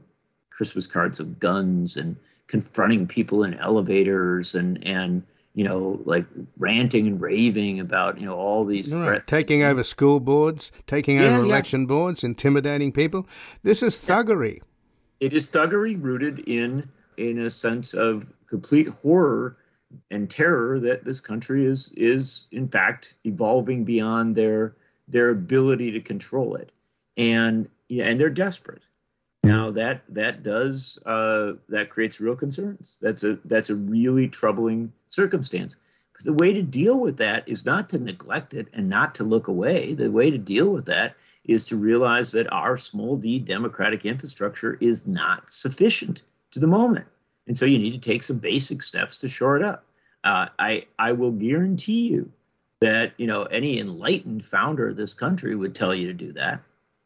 Christmas cards of guns and confronting people in elevators and, and, you know, like ranting and raving about, you know, all these right. threats. Taking over school boards, taking yeah, over yeah. election boards, intimidating people. This is thuggery. It is thuggery rooted in in a sense of complete horror and terror that this country is is in fact evolving beyond their their ability to control it. And and they're desperate. Now that that does uh, that creates real concerns. That's a that's a really troubling circumstance. Because the way to deal with that is not to neglect it and not to look away. The way to deal with that is to realize that our small d democratic infrastructure is not sufficient to the moment, and so you need to take some basic steps to shore it up. Uh, I I will guarantee you that you know any enlightened founder of this country would tell you to do that.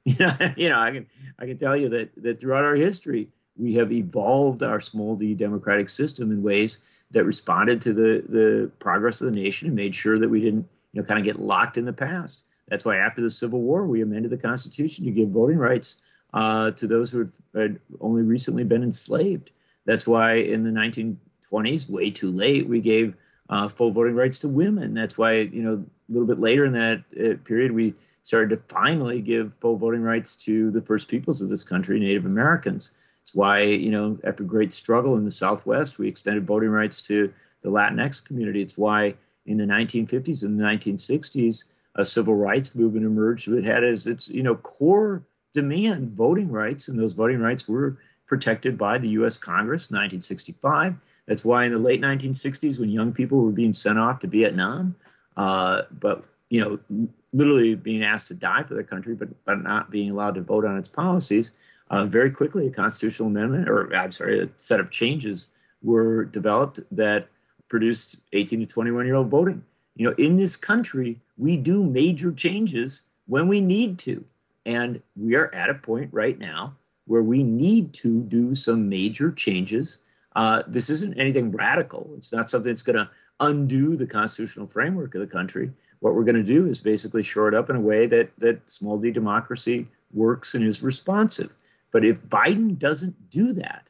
you know, I can I can tell you that that throughout our history, we have evolved our small d democratic system in ways that responded to the the progress of the nation and made sure that we didn't you know kind of get locked in the past. That's why after the Civil War, we amended the Constitution to give voting rights uh, to those who had, only recently been enslaved. That's why in the 1920s, way too late, we gave uh, full voting rights to women. That's why you know a little bit later in that uh, period we started to finally give full voting rights to the first peoples of this country, Native Americans. It's why, you know, after great struggle in the Southwest, we extended voting rights to the Latinx community. It's why in the 1950s and the 1960s, a civil rights movement emerged that had as its, you know, core demand voting rights, and those voting rights were protected by the U.S. Congress, in 1965. That's why in the late 1960s, when young people were being sent off to Vietnam, uh, but you know, literally being asked to die for their country, but but not being allowed to vote on its policies. Uh, very quickly, a constitutional amendment, or I'm sorry, a set of changes were developed that produced 18 to 21 year old voting. You know, in this country, we do major changes when we need to, and we are at a point right now where we need to do some major changes. Uh, this isn't anything radical. It's not something that's going to undo the constitutional framework of the country what we're going to do is basically shore it up in a way that that small d democracy works and is responsive. But if Biden doesn't do that,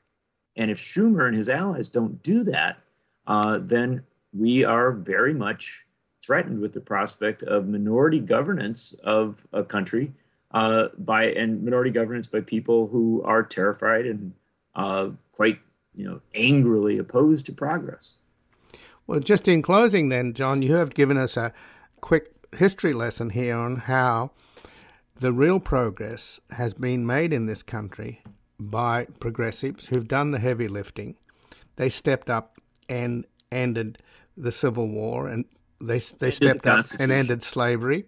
and if Schumer and his allies don't do that, uh, then we are very much threatened with the prospect of minority governance of a country uh, by and minority governance by people who are terrified and uh, quite you know angrily opposed to progress. Well, just in closing, then, John, you have given us a quick history lesson here on how the real progress has been made in this country by progressives who've done the heavy lifting. They stepped up and ended the Civil War, and they they stepped up and ended slavery,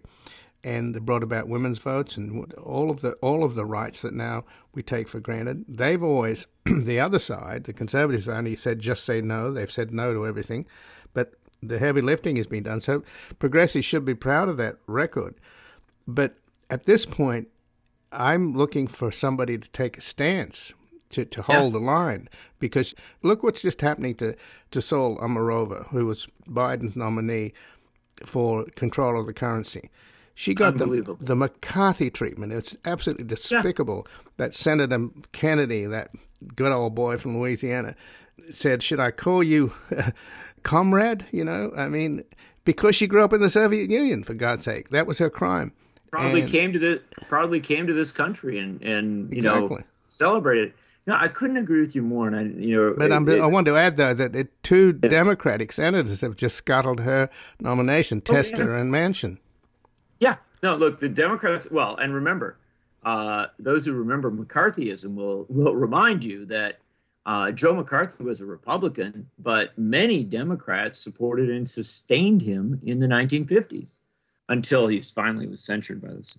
and brought about women's votes and all of the all of the rights that now we take for granted. They've always the other side, the conservatives, only said just say no. They've said no to everything, but the heavy lifting has been done. So progressives should be proud of that record. But at this point, I'm looking for somebody to take a stance to, to hold the line because look what's just happening to, to Saule Omarova, who was Biden's nominee for control of the currency. She got the, the McCarthy treatment. It's absolutely despicable that Senator Kennedy, that good old boy from Louisiana, said, Should I call you comrade? You know, I mean, because she grew up in the Soviet Union, for God's sake. That was her crime. Probably And- came to the probably came to this country and and you know celebrated. No, I couldn't agree with you more. And I you know, But I'm, it- I want to add, though, that it, two Democratic senators have just scuttled her nomination, Oh, yeah. Tester and Manchin. Yeah. No, look, the Democrats. Well, and remember, uh, those who remember McCarthyism will will remind you that uh, Joe McCarthy was a Republican, but many Democrats supported and sustained him in the 1950s until he finally was censured by the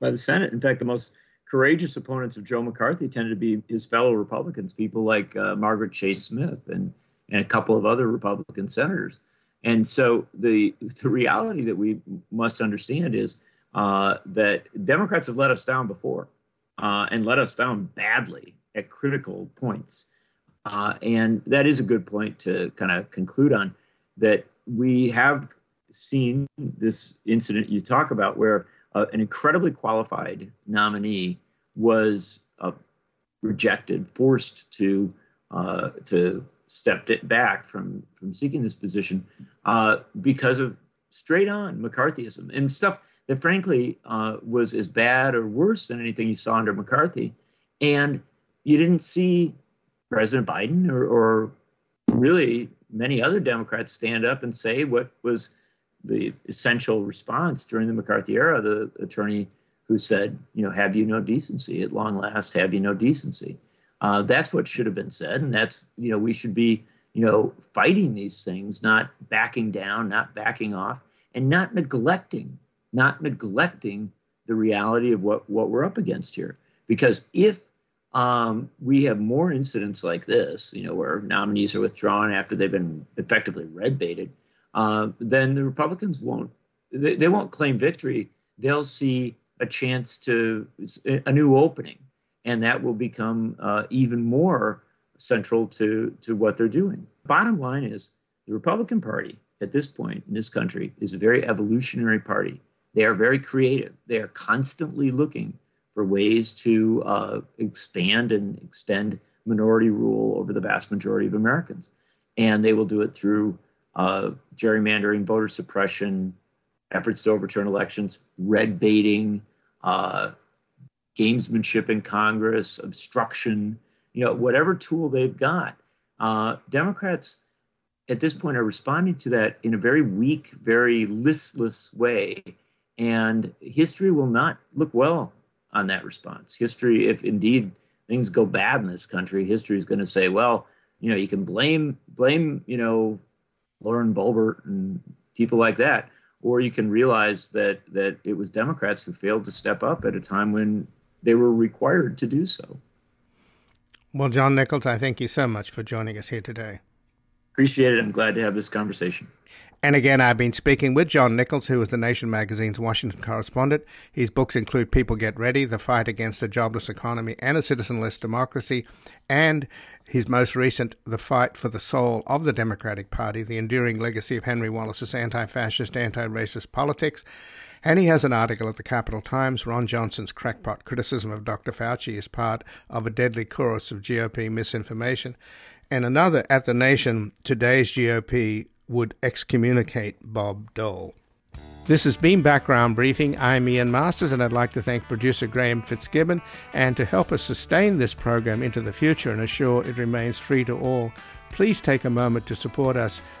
by the Senate. In fact, the most courageous opponents of Joe McCarthy tended to be his fellow Republicans, people like uh, Margaret Chase Smith and and a couple of other Republican senators. And so the the reality that we must understand is uh, that Democrats have let us down before, uh, and let us down badly at critical points. Uh, and that is a good point to kind of conclude on that we have seen this incident you talk about where uh, an incredibly qualified nominee was uh, rejected, forced to uh, to step it back from from seeking this position uh, because of straight on McCarthyism and stuff that frankly uh, was as bad or worse than anything you saw under McCarthy. And you didn't see President Biden or, or really many other Democrats stand up and say what was the essential response during the McCarthy era. The attorney who said, you know, have you no decency? At long last, have you no decency? Uh, that's what should have been said, and that's you know we should be you know fighting these things, not backing down, not backing off, and not neglecting, not neglecting the reality of what what we're up against here. Because if um, we have more incidents like this, you know, where nominees are withdrawn after they've been effectively red baited, uh, then the Republicans won't they, they won't claim victory. They'll see a chance to a new opening, and that will become uh, even more central to to what they're doing. Bottom line is the Republican Party at this point in this country is a very evolutionary party. They are very creative. They are constantly looking for ways to uh, expand and extend minority rule over the vast majority of Americans, and they will do it through uh, gerrymandering, voter suppression, efforts to overturn elections, red baiting, uh, gamesmanship in Congress, obstruction, you know, whatever tool they've got. Uh, Democrats at this point are responding to that in a very weak, very listless way. And history will not look well on that response. History, if indeed things go bad in this country, history is going to say, well, you know, you can blame blame, you know, Lauren Boebert and people like that, or you can realize that that it was Democrats who failed to step up at a time when they were required to do so. Well, John Nichols, I thank you so much for joining us here today. Appreciate it. I'm glad to have this conversation. And again, I've been speaking with John Nichols, who is the Nation magazine's Washington correspondent. His books include People Get Ready, The Fight Against a Jobless Economy and a Citizenless Democracy, and his most recent, The Fight for the Soul of the Democratic Party, The Enduring Legacy of Henry Wallace's Anti Fascist, Anti Racist Politics. And he has an article at the Capital Times. Ron Johnson's crackpot criticism of Dr. Fauci is part of a deadly chorus of GOP misinformation. And another at The Nation, today's GOP would excommunicate Bob Dole. This has been Background Briefing. I'm Ian Masters, and I'd like to thank producer Graham Fitzgibbon. And to help us sustain this program into the future and assure it remains free to all, please take a moment to support us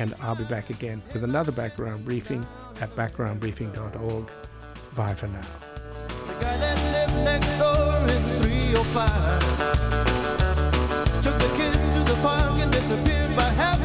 And I'll be back again with another background briefing at backgroundbriefing.org. Bye for now. The guy that lived next door in 305 took the kids to the park and disappeared by half